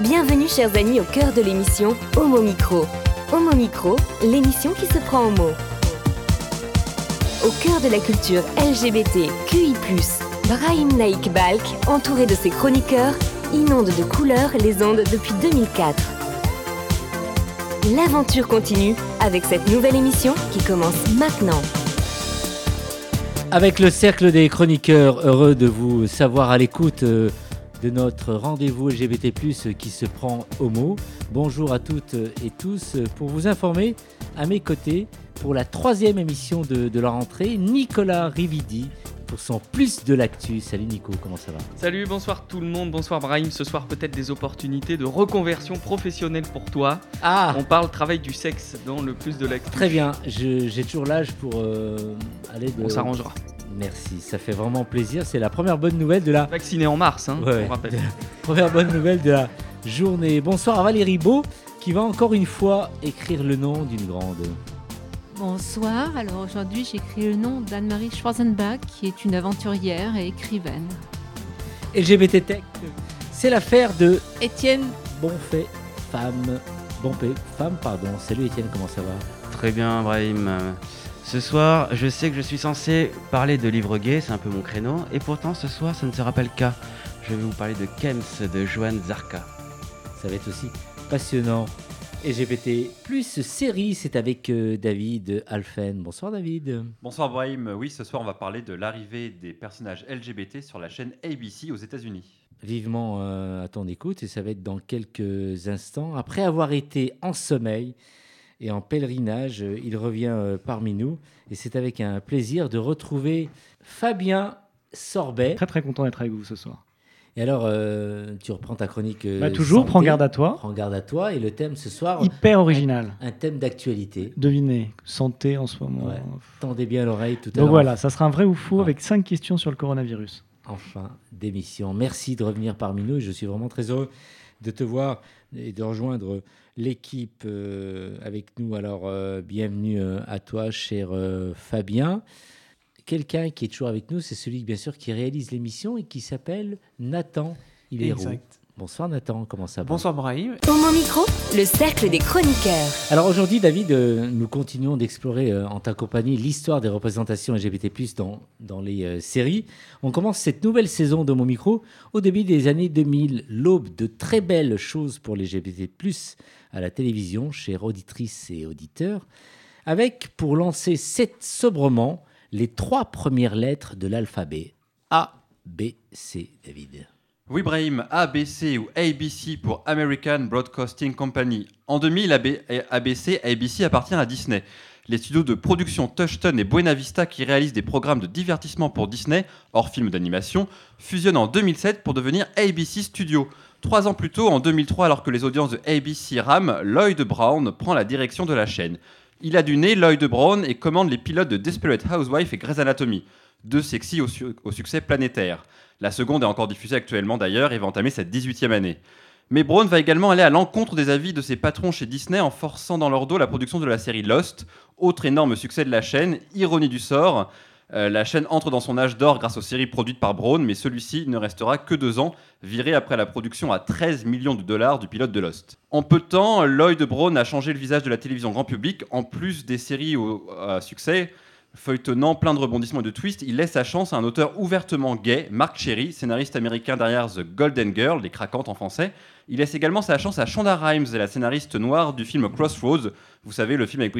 Bienvenue chers amis au cœur de l'émission Homo Micro. Homo Micro, l'émission qui se prend en mots. Au cœur de la culture LGBT, QI+, Brahim Naik Balk, entouré de ses chroniqueurs, inonde de couleurs les ondes depuis 2004. L'aventure continue avec cette nouvelle émission qui commence maintenant. Avec le cercle des chroniqueurs, heureux de vous savoir à l'écoute euh, de notre rendez-vous LGBT+, qui se prend au mot. Bonjour à toutes et tous. Pour vous informer, à mes côtés, pour la troisième émission de, de la rentrée, Nicolas Rividi pour son plus de l'actu. Salut Nico, comment ça va? Salut, bonsoir tout le monde, bonsoir Brahim. Ce soir, peut-être des opportunités de reconversion professionnelle pour toi. Ah On parle travail du sexe dans le plus de l'actu. Très bien, j'ai toujours l'âge pour euh, aller de... On s'arrangera. Merci, ça fait vraiment plaisir. C'est la première bonne nouvelle de la Vacciné en mars, hein, Ouais. on rappelle. première bonne nouvelle de la journée. Bonsoir à Valérie Beau qui va encore une fois écrire le nom d'une grande. Bonsoir, alors aujourd'hui j'écris le nom d'Anne-Marie Schwarzenbach qui est une aventurière et écrivaine. LGBT Tech, c'est l'affaire de Étienne, Bonfait Femme. Bonfait Femme, pardon. Salut Étienne, comment ça va? Très bien, Brahim. Ce soir, je sais que je suis censé parler de livres gays, c'est un peu mon créneau, et pourtant ce soir, ça ne sera pas le cas. Je vais vous parler de Kems de Joan Zarka. Ça va être aussi passionnant. LGBT plus série, c'est avec euh, David Alphen. Bonsoir David. Bonsoir Brahim, oui ce soir on va parler de l'arrivée des personnages LGBT sur la chaîne ABC aux États-Unis. Vivement euh, à ton écoute et ça va être dans quelques instants. Après avoir été en sommeil et en pèlerinage, euh, il revient euh, parmi nous et c'est avec un plaisir de retrouver Fabien Sorbet. Très très content d'être avec vous ce soir. Et alors, euh, tu reprends ta chronique. euh, Bah, toujours, santé. prends garde à toi. Prends garde à toi et le thème ce soir, Hyper original. un thème d'actualité. Devinez, santé en ce moment. Ouais. Tendez bien l'oreille tout à l'heure. Donc voilà, ça sera un vrai ou faux Ouais. avec cinq questions sur le coronavirus. en fin d'émission. Merci de revenir parmi nous. Je suis vraiment très heureux de te voir et de rejoindre l'équipe euh, avec nous. Alors, euh, bienvenue euh, à toi, cher Fabien. Quelqu'un qui est toujours avec nous, c'est celui, bien sûr, qui réalise l'émission et qui s'appelle Nathan. Il est. Exact. Bonsoir Nathan, comment ça va Bonsoir Brahim. Homo Micro, le cercle des chroniqueurs. Alors aujourd'hui, David, euh, nous continuons d'explorer euh, en ta compagnie l'histoire des représentations LGBT+, dans, dans les euh, séries. On commence cette nouvelle saison de Mon Micro au début des années 2000, l'aube de très belles choses pour les LGBT+, à la télévision, chères auditrices et auditeurs, avec, pour lancer sept sobrement, les trois premières lettres de l'alphabet. A, B, C, David. Oui Brahim, ABC ou ABC pour American Broadcasting Company. En 2000, AB ABC, ABC appartient à Disney. Les studios de production Touchstone et Buena Vista qui réalisent des programmes de divertissement pour Disney, hors films d'animation, fusionnent en 2007 pour devenir ABC Studios. Trois ans plus tôt, en 2003, alors que les audiences de ABC rament, Lloyd Brown prend la direction de la chaîne. Il a du nez Lloyd Brown et commande les pilotes de Desperate Housewives et Grey's Anatomy, deux sexy au succès planétaire. La seconde est encore diffusée actuellement d'ailleurs et va entamer sa 18e année. Mais Brown va également aller à l'encontre des avis de ses patrons chez Disney en forçant dans leur dos la production de la série Lost, autre énorme succès de la chaîne, ironie du sort. euh, la chaîne entre dans son âge d'or grâce aux séries produites par Brown, mais celui-ci ne restera que deux ans, viré après la production à 13 millions de dollars du pilote de Lost. En peu de temps, Lloyd Brown a changé le visage de la télévision grand public, en plus des séries à succès, feuilletonnant plein de rebondissements et de twists, il laisse sa chance à un auteur ouvertement gay, Mark Cherry, scénariste américain derrière The Golden Girl, Les Craquantes en français. Il laisse également sa chance à Shonda Rhimes, la scénariste noire du film Crossroads, vous savez, le film avec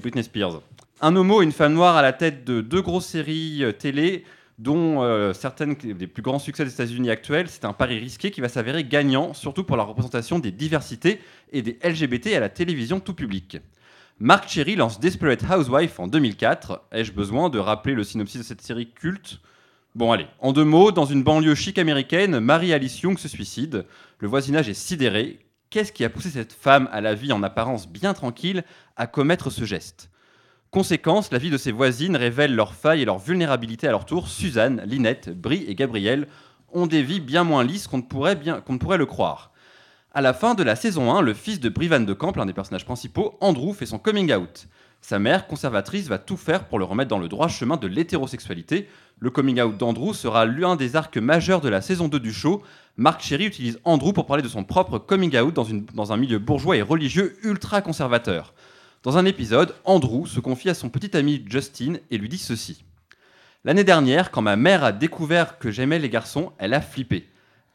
Britney, Spears. Un homo une femme noire à la tête de deux grosses séries euh, télé, dont euh, certaines des plus grands succès des États-Unis actuels. C'est un pari risqué qui va s'avérer gagnant, surtout pour la représentation des diversités et des LGBT à la télévision tout public. Mark Cherry lance Desperate Housewife en 2004. Ai-je besoin de rappeler le synopsis de cette série culte? Bon allez, en deux mots, dans une banlieue chic américaine, Marie-Alice Young se suicide. Le voisinage est sidéré. Qu'est-ce qui a poussé cette femme à la vie en apparence bien tranquille à commettre ce geste? Conséquence, la vie de ses voisines révèle leurs failles et leurs vulnérabilités à leur tour. Suzanne, Linette, Brie et Gabrielle ont des vies bien moins lisses qu'on ne pourrait le croire. À la fin de la saison 1, le fils de Brie Van de Camp, l'un des personnages principaux, Andrew, fait son coming out. Sa mère, conservatrice, va tout faire pour le remettre dans le droit chemin de l'hétérosexualité. Le coming out d'Andrew sera l'un des arcs majeurs de la saison 2 du show, Marc Cherry utilise Andrew pour parler de son propre coming out dans, dans un milieu bourgeois et religieux ultra conservateur. Dans un épisode, Andrew se confie à son petit ami Justin et lui dit ceci. L'année dernière, quand ma mère a découvert que j'aimais les garçons, elle a flippé.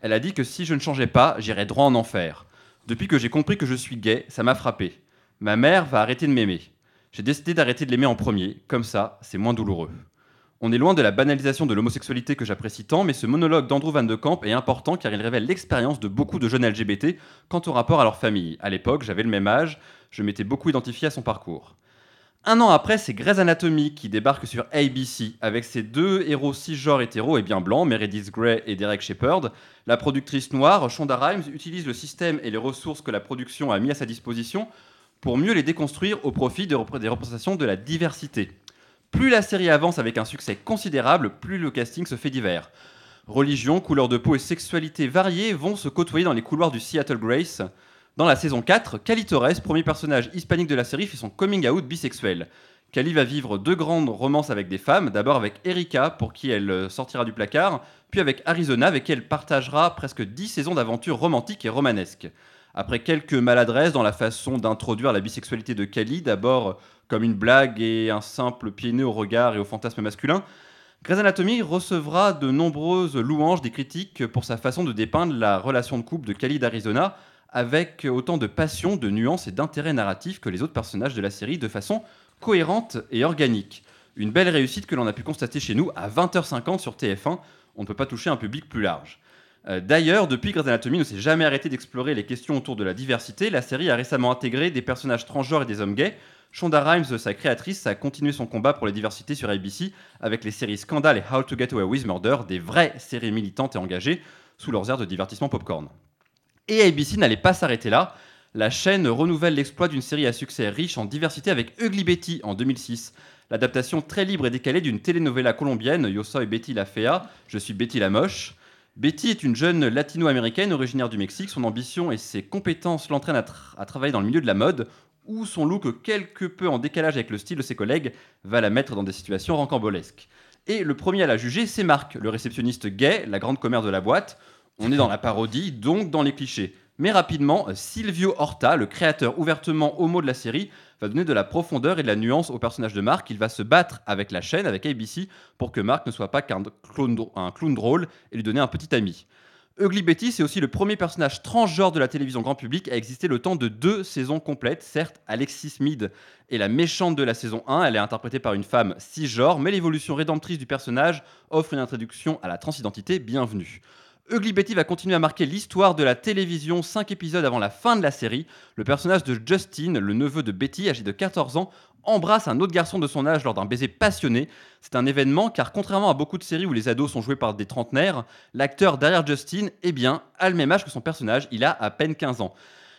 Elle a dit que si je ne changeais pas, j'irais droit en enfer. Depuis que j'ai compris que je suis gay, ça m'a frappé. Ma mère va arrêter de m'aimer. J'ai décidé d'arrêter de l'aimer en premier, comme ça, c'est moins douloureux. On est loin de la banalisation de l'homosexualité que j'apprécie tant, mais ce monologue d'Andrew Van de Kamp est important car il révèle l'expérience de beaucoup de jeunes LGBT quant au rapport à leur famille. À l'époque, j'avais le même âge, je m'étais beaucoup identifié à son parcours. Un an après, c'est Grey's Anatomy qui débarque sur ABC avec ses deux héros cisgenres hétéros et bien blancs, Meredith Grey et Derek Shepard. La productrice noire, Shonda Rhimes, utilise le système et les ressources que la production a mis à sa disposition pour mieux les déconstruire au profit de repré- des représentations de la diversité. Plus la série avance avec un succès considérable, plus le casting se fait divers. Religion, couleur de peau et sexualité variées vont se côtoyer dans les couloirs du Seattle Grace. Dans la saison 4, Cali Torres, premier personnage hispanique de la série, fait son coming out bisexuel. Cali va vivre deux grandes romances avec des femmes, d'abord avec Erika, pour qui elle euh, sortira du placard, puis avec Arizona, avec qui elle partagera presque 10 saisons d'aventures romantiques et romanesques. Après quelques maladresses dans la façon d'introduire la bisexualité de Cali, d'abord comme une blague et un simple pied au regard et au fantasme masculin, Grey's Anatomy recevra de nombreuses louanges des critiques pour sa façon de dépeindre la relation de couple de Cali d'Arizona avec autant de passion, de nuances et d'intérêt narratif que les autres personnages de la série de façon cohérente et organique. Une belle réussite que l'on a pu constater chez nous à 20h50 sur TF1. On ne peut pas toucher un public plus large. Euh, D'ailleurs, depuis Grey's Anatomy ne s'est jamais arrêté d'explorer les questions autour de la diversité, la série a récemment intégré des personnages transgenres et des hommes gays. Shonda Rhimes, sa créatrice, a continué son combat pour la diversité sur ABC avec les séries Scandal et How to Get Away with Murder, des vraies séries militantes et engagées sous leurs airs de divertissement popcorn. Et ABC n'allait pas s'arrêter là. La chaîne renouvelle l'exploit d'une série à succès riche en diversité avec Ugly Betty en 2006. L'adaptation très libre et décalée d'une telenovela colombienne, Yo soy Betty la Fea, Je suis Betty la Moche. Betty est une jeune latino-américaine originaire du Mexique. Son ambition et ses compétences l'entraînent à, tra- à travailler dans le milieu de la mode, où son look quelque peu en décalage avec le style de ses collègues va la mettre dans des situations rancambolesques. Et le premier à la juger, c'est Marc, le réceptionniste gay, la grande commère de la boîte. On est dans la parodie, donc dans les clichés. Mais rapidement, Silvio Horta, le créateur ouvertement homo de la série, va donner de la profondeur et de la nuance au personnage de Marc. Il va se battre avec la chaîne, avec ABC, pour que Marc ne soit pas qu'un clown, clown drôle et lui donner un petit ami. Ugly Betty, c'est aussi le premier personnage transgenre de la télévision grand public à exister le temps de deux saisons complètes. Certes, Alexis Mead est la méchante de la saison 1, elle est interprétée par une femme cisgenre, mais l'évolution rédemptrice du personnage offre une introduction à la transidentité bienvenue. Ugly Betty va continuer à marquer l'histoire de la télévision 5 épisodes avant la fin de la série. Le personnage de Justin, le neveu de Betty, âgé de 14 ans, embrasse un autre garçon de son âge lors d'un baiser passionné. C'est un événement car contrairement à beaucoup de séries où les ados sont joués par des trentenaires, l'acteur derrière Justin, eh bien, a le même âge que son personnage, il a à peine 15 ans.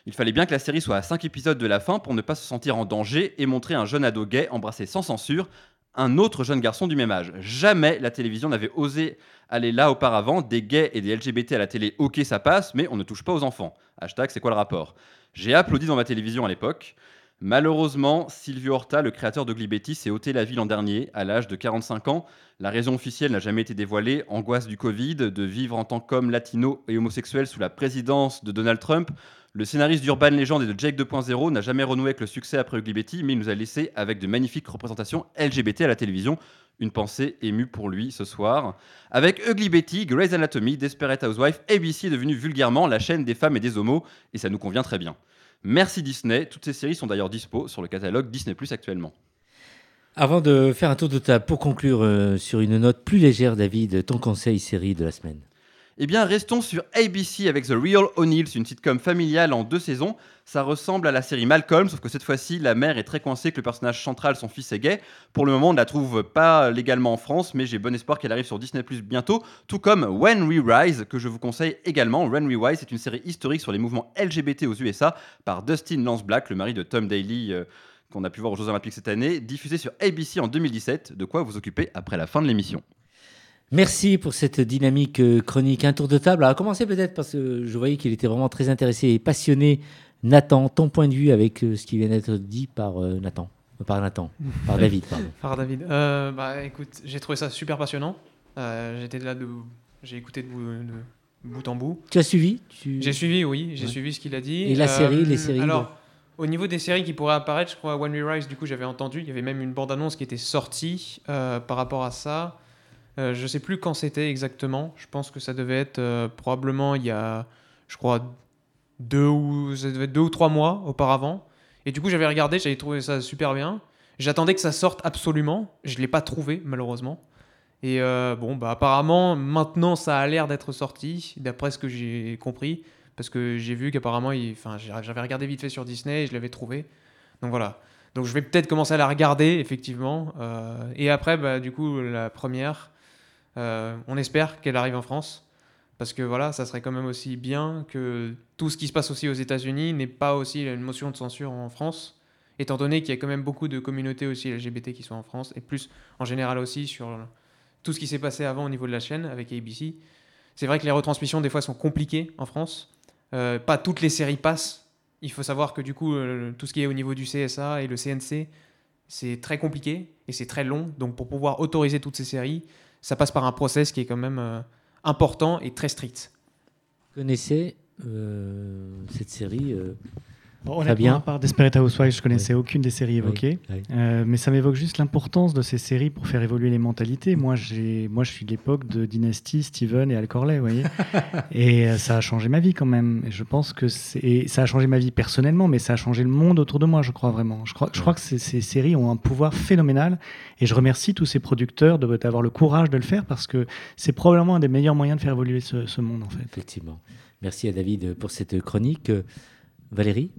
Il fallait bien que la série soit à 5 épisodes de la fin pour ne pas se sentir en danger et montrer un jeune ado gay embrasser sans censure un autre jeune garçon du même âge. Jamais la télévision n'avait osé aller là auparavant. Des gays et des LGBT à la télé, ok ça passe, mais on ne touche pas aux enfants. Hashtag c'est quoi le rapport? J'ai applaudi dans ma télévision à l'époque. Malheureusement, Silvio Horta, le créateur de Betty, s'est ôté la vie l'an dernier, à l'âge de 45 ans. La raison officielle n'a jamais été dévoilée. Angoisse du Covid, de vivre en tant qu'homme latino et homosexuel sous la présidence de Donald Trump. Le scénariste d'Urban Legend et de Jake 2.0 n'a jamais renoué avec le succès après Ugly Betty, mais il nous a laissé avec de magnifiques représentations LGBT à la télévision. Une pensée émue pour lui ce soir. Avec Ugly Betty, Grey's Anatomy, Desperate Housewife, ABC est devenue vulgairement la chaîne des femmes et des homos, et ça nous convient très bien. Merci Disney, toutes ces séries sont d'ailleurs dispo sur le catalogue Disney Plus actuellement. Avant de faire un tour de table pour conclure euh, sur une note plus légère, David, ton conseil série de la semaine. Eh bien, restons sur ABC avec The Real O'Neill, une sitcom familiale en deux saisons. Ça ressemble à la série Malcolm, sauf que cette fois-ci, la mère est très coincée que le personnage central, son fils, est gay. Pour le moment, on ne la trouve pas légalement en France, mais j'ai bon espoir qu'elle arrive sur Disney Plus bientôt, tout comme When We Rise, que je vous conseille également. When We Rise, c'est une série historique sur les mouvements LGBT aux USA par Dustin Lance Black, le mari de Tom Daly. euh, qu'on a pu voir aux Jeux Olympiques cette année, diffusée sur ABC en 2017, de quoi vous occuper après la fin de l'émission. Merci pour cette dynamique euh, chronique. Un tour de table. À commencer peut-être parce que je voyais qu'il était vraiment très intéressé et passionné. Nathan, ton point de vue avec euh, ce qui vient d'être dit par euh, Nathan. Par Nathan. Par David, pardon. Par David. Euh, bah écoute, j'ai trouvé ça super passionnant. Euh, J'étais là de, j'ai écouté de bout en bout. Tu as suivi? Tu... J'ai suivi, oui, j'ai Ouais. suivi ce qu'il a dit. Et la série, les séries Alors, au niveau des séries qui pourraient apparaître, je crois When We Rise, du coup, j'avais entendu, il y avait même une bande-annonce qui était sortie par rapport à ça. Euh, je sais plus quand c'était exactement. Je pense que ça devait être euh, probablement il y a, je crois, deux ou, ça devait être deux ou trois mois auparavant. Et du coup, j'avais regardé, j'avais trouvé ça super bien. J'attendais que ça sorte absolument. Je l'ai pas trouvé, malheureusement. Et euh, bon, bah apparemment, maintenant, ça a l'air d'être sorti, d'après ce que j'ai compris. Parce que j'ai vu qu'apparemment, enfin, j'avais regardé vite fait sur Disney et je l'avais trouvé. Donc voilà. Donc je vais peut-être commencer à la regarder, effectivement. Et après, bah, du coup, la première, euh, on espère qu'elle arrive en France. Parce que voilà, ça serait quand même aussi bien que tout ce qui se passe aussi aux États-Unis n'ait pas aussi une motion de censure en France. Étant donné qu'il y a quand même beaucoup de communautés aussi LGBT qui sont en France. Et plus en général aussi sur tout ce qui s'est passé avant au niveau de la chaîne avec ABC. C'est vrai que les retransmissions, des fois, sont compliquées en France. Euh, pas toutes les séries passent. Il faut savoir que du coup, euh, tout ce qui est au niveau du CSA et le CNC, c'est très compliqué et c'est très long. Donc pour pouvoir autoriser toutes ces séries, ça passe par un process qui est quand même euh, important et très strict. Vous connaissez euh, cette série euh, Bon, Fabien à part Desperate Housewives, je connaissais aucune des séries évoquées. oui. Euh, mais ça m'évoque juste l'importance de ces séries pour faire évoluer les mentalités. Moi, j'ai, moi je suis de l'époque de Dynasty, Steven et Al Corley, vous voyez. et euh, ça a changé ma vie quand même. Et je pense que c'est, ça a changé ma vie personnellement, mais ça a changé le monde autour de moi, je crois vraiment. Je crois, je crois que ces, ces séries ont un pouvoir phénoménal. Et je remercie tous ces producteurs de- d'avoir le courage de le faire parce que c'est probablement un des meilleurs moyens de faire évoluer ce, ce monde, en fait. Effectivement. Merci à David pour cette chronique. Valérie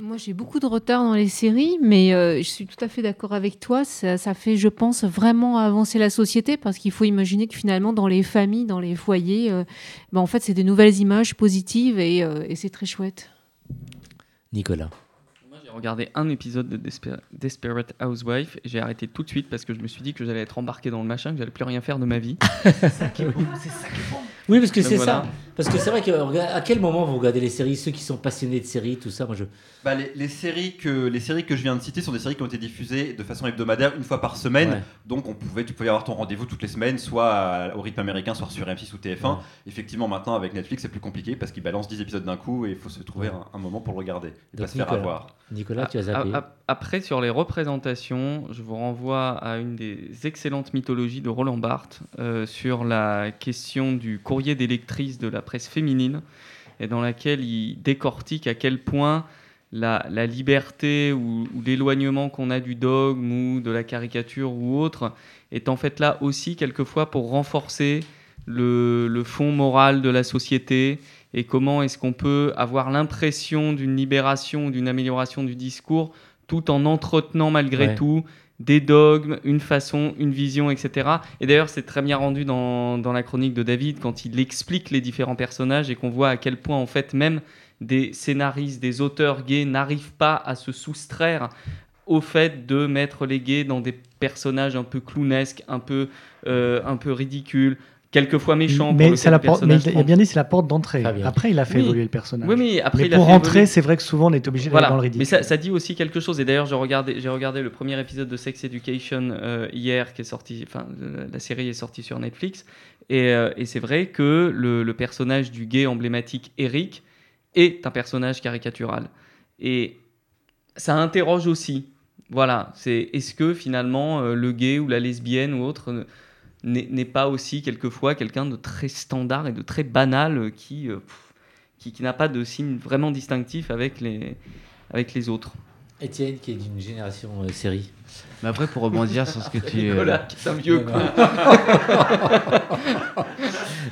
Moi, j'ai beaucoup de retard dans les séries, mais euh, je suis tout à fait d'accord avec toi. Ça, ça fait, je pense, vraiment avancer la société parce qu'il faut imaginer que finalement, dans les familles, dans les foyers, euh, ben, en fait, c'est des nouvelles images positives et, euh, et c'est très chouette. Nicolas. Moi, j'ai regardé un épisode de Desper- Desperate Housewife et j'ai arrêté tout de suite parce que je me suis dit que j'allais être embarqué dans le machin, que j'allais plus rien faire de ma vie. Oui, parce que c'est voilà. ça. Parce que c'est vrai que à quel moment vous regardez les séries Ceux qui sont passionnés de séries, tout ça, moi je. Bah, les, les séries que, les séries que je viens de citer sont des séries qui ont été diffusées de façon hebdomadaire une fois par semaine. Ouais. Donc on pouvait, tu pouvais avoir ton rendez-vous toutes les semaines, soit à- au rythme américain, soit sur M6 ou TF1. Ouais. Effectivement, maintenant avec Netflix, c'est plus compliqué parce qu'ils balancent 10 épisodes d'un coup et il faut se trouver Ouais. un, un moment pour le regarder et pas se faire Nicolas. avoir. Nicolas, tu as A- zappé. a- a- Après, sur les représentations, je vous renvoie à une des excellentes mythologies de Roland Barthes euh, sur la question du courrier des lectrices de la presse féminine, et dans laquelle il décortique à quel point la, la liberté ou, ou l'éloignement qu'on a du dogme ou de la caricature ou autre est en fait là aussi quelquefois pour renforcer le, le fond moral de la société et comment est-ce qu'on peut avoir l'impression d'une libération, d'une amélioration du discours, tout en entretenant malgré Ouais. tout des dogmes, une façon, une vision, etc. Et d'ailleurs, c'est très bien rendu dans, dans la chronique de David quand il explique les différents personnages et qu'on voit à quel point, en fait, même des scénaristes, des auteurs gays n'arrivent pas à se soustraire au fait de mettre les gays dans des personnages un peu clownesques, un peu, euh, un peu ridicules, quelquefois méchants. mais lequel c'est la le porte, mais il a bien dit c'est la porte d'entrée. Après, il a fait Oui. évoluer le personnage. Oui, mais après, mais il a pour fait rentrer, évoluer- c'est vrai que souvent on est obligé d'aller voilà. dans le ridicule. Mais ça, ça dit aussi quelque chose. Et d'ailleurs, j'ai regardé, j'ai regardé le premier épisode de Sex Education euh, hier, qui est sorti. Enfin, euh, la série est sortie sur Netflix. Et, euh, et c'est vrai que le, le personnage du gay emblématique Eric est un personnage caricatural. Et ça interroge aussi. Voilà, c'est est-ce que finalement euh, le gay ou la lesbienne ou autre ne- n'est pas aussi quelquefois quelqu'un de très standard et de très banal euh, qui, euh, qui, qui n'a pas de signe vraiment distinctif avec les, avec les autres? Étienne, qui est d'une génération série. Mais après, pour rebondir sur ce que tu. euh, Nicolas, qui est un vieux con.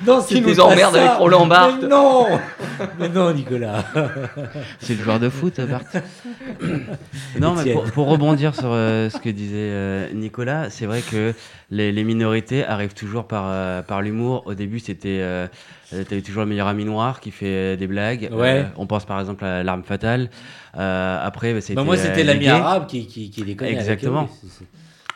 non, Qui nous emmerde avec Roland Barthes. Mais non Mais non, Nicolas. C'est le joueur de foot, Bart. non, mais pour, pour rebondir sur euh, ce que disait euh, Nicolas, c'est vrai que les, les minorités arrivent toujours par, euh, par l'humour. Au début, c'était. Euh, eu toujours le meilleur ami noir qui fait euh, des blagues. Ouais. Euh, on pense par exemple à l'arme fatale. Euh, après, bah, c'était. Bah, moi, euh, c'était l'ami arabe qui, qui, qui déconne avec Exactement.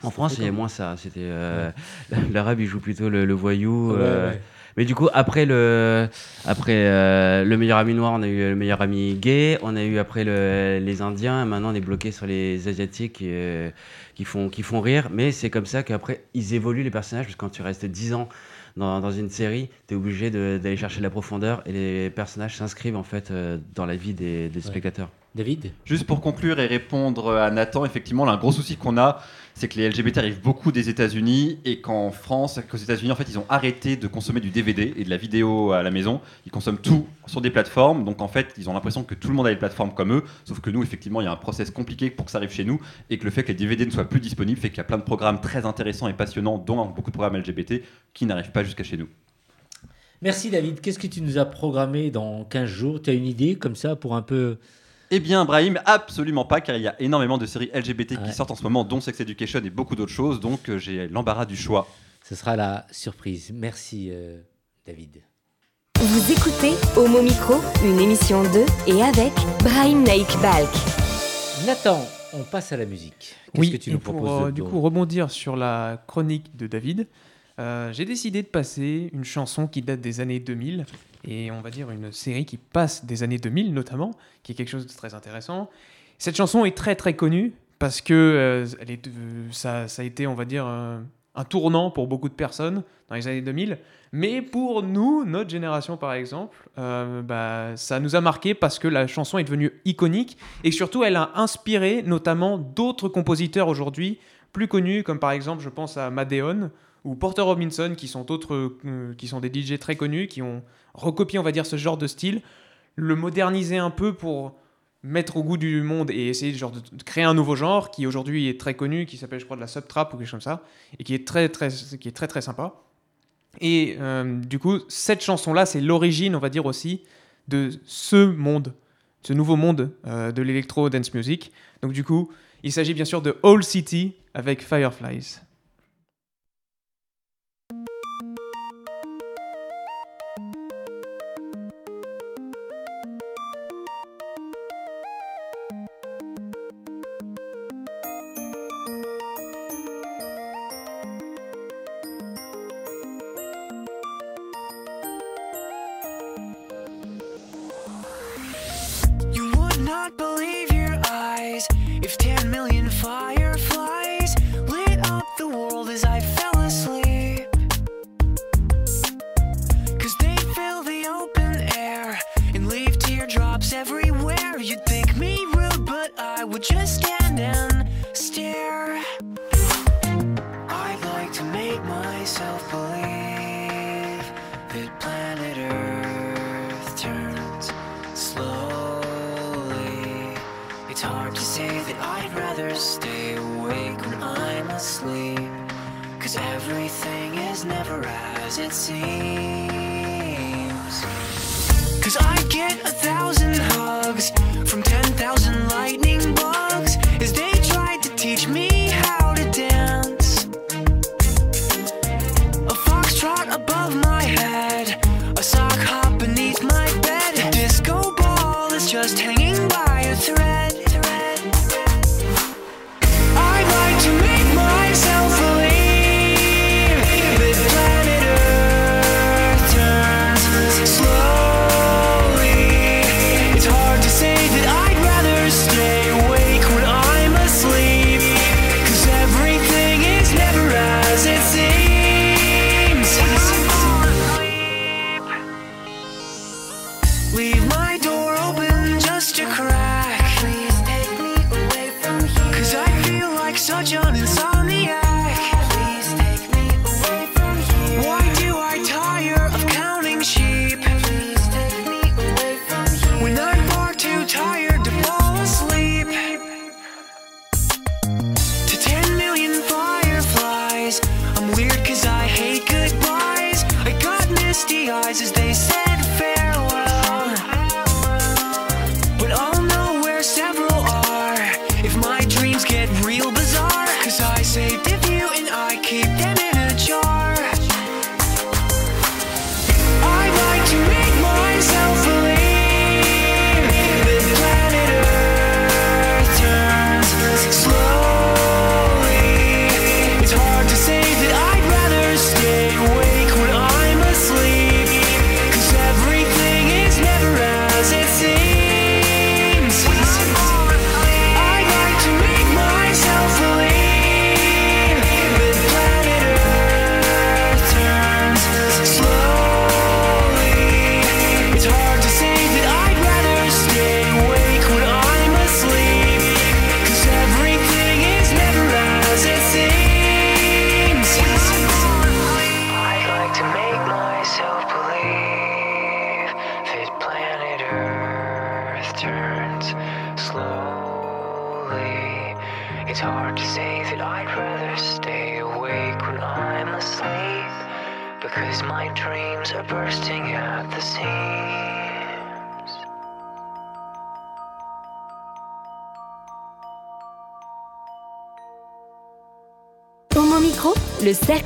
En France, il y a moins ça. C'était euh, l'arabe, il joue plutôt le, le voyou. Ouais, euh, ouais. Mais du coup, après le, après euh, le meilleur ami noir, on a eu le meilleur ami gay. On a eu après le- les Indiens. Et maintenant, on est bloqué sur les Asiatiques euh, qui font, qui font rire. Mais c'est comme ça qu'après, ils évoluent les personnages parce que quand tu restes 10 ans dans, dans une série, tu es obligé d'aller chercher de la profondeur et les personnages s'inscrivent en fait euh, dans la vie des, des spectateurs. David Juste pour conclure et répondre à Nathan, effectivement, là, un gros souci qu'on a, c'est que les LGBT arrivent beaucoup des États-Unis et qu'en France, qu'aux États-Unis, en fait, ils ont arrêté de consommer du DVD et de la vidéo à la maison. Ils consomment tout sur des plateformes. Donc, en fait, ils ont l'impression que tout le monde a des plateformes comme eux. Sauf que nous, effectivement, il y a un process compliqué pour que ça arrive chez nous et que le fait que les DVD ne soient plus disponibles fait qu'il y a plein de programmes très intéressants et passionnants, dont beaucoup de programmes LGBT, qui n'arrivent pas jusqu'à chez nous. Merci David. Qu'est-ce que tu nous as programmé dans 15 jours? Tu as une idée comme ça pour un peu. Eh bien, Brahim, absolument pas, car il y a énormément de séries LGBT Ouais. qui sortent en ce moment, dont Sex Education et beaucoup d'autres choses. Donc, euh, j'ai l'embarras du choix. Ce sera la surprise. Merci euh, David. Vous écoutez Homo Micro, une émission de et avec Brahim Naik Balk. Nathan, on passe à la musique. Qu'est-ce Oui, que tu nous pour proposes euh, de du coup rebondir sur la chronique de David, euh, j'ai décidé de passer une chanson qui date des années 2000 et on va dire une série qui passe des années 2000 notamment, qui est quelque chose de très intéressant. Cette chanson est très très connue parce que euh, elle est, euh, ça, a été, on va dire, un tournant pour beaucoup de personnes dans les années 2000. Mais pour nous, notre génération par exemple, bah, ça nous a marqué parce que la chanson est devenue iconique et surtout elle a inspiré notamment d'autres compositeurs aujourd'hui plus connus comme par exemple je pense à Madeon ou Porter Robinson qui sont d'autres euh, qui sont des DJ très connus qui ont recopié on va dire ce genre de style le moderniser un peu pour mettre au goût du monde et essayer genre de, créer un nouveau genre qui aujourd'hui est très connu qui s'appelle je crois de la subtrap ou quelque chose comme ça et qui est très très qui est très très sympa. Et euh, du coup cette chanson là c'est l'origine on va dire aussi de ce monde ce nouveau monde euh, de l'électro dance music. Donc du coup il s'agit bien sûr de All City avec Fireflies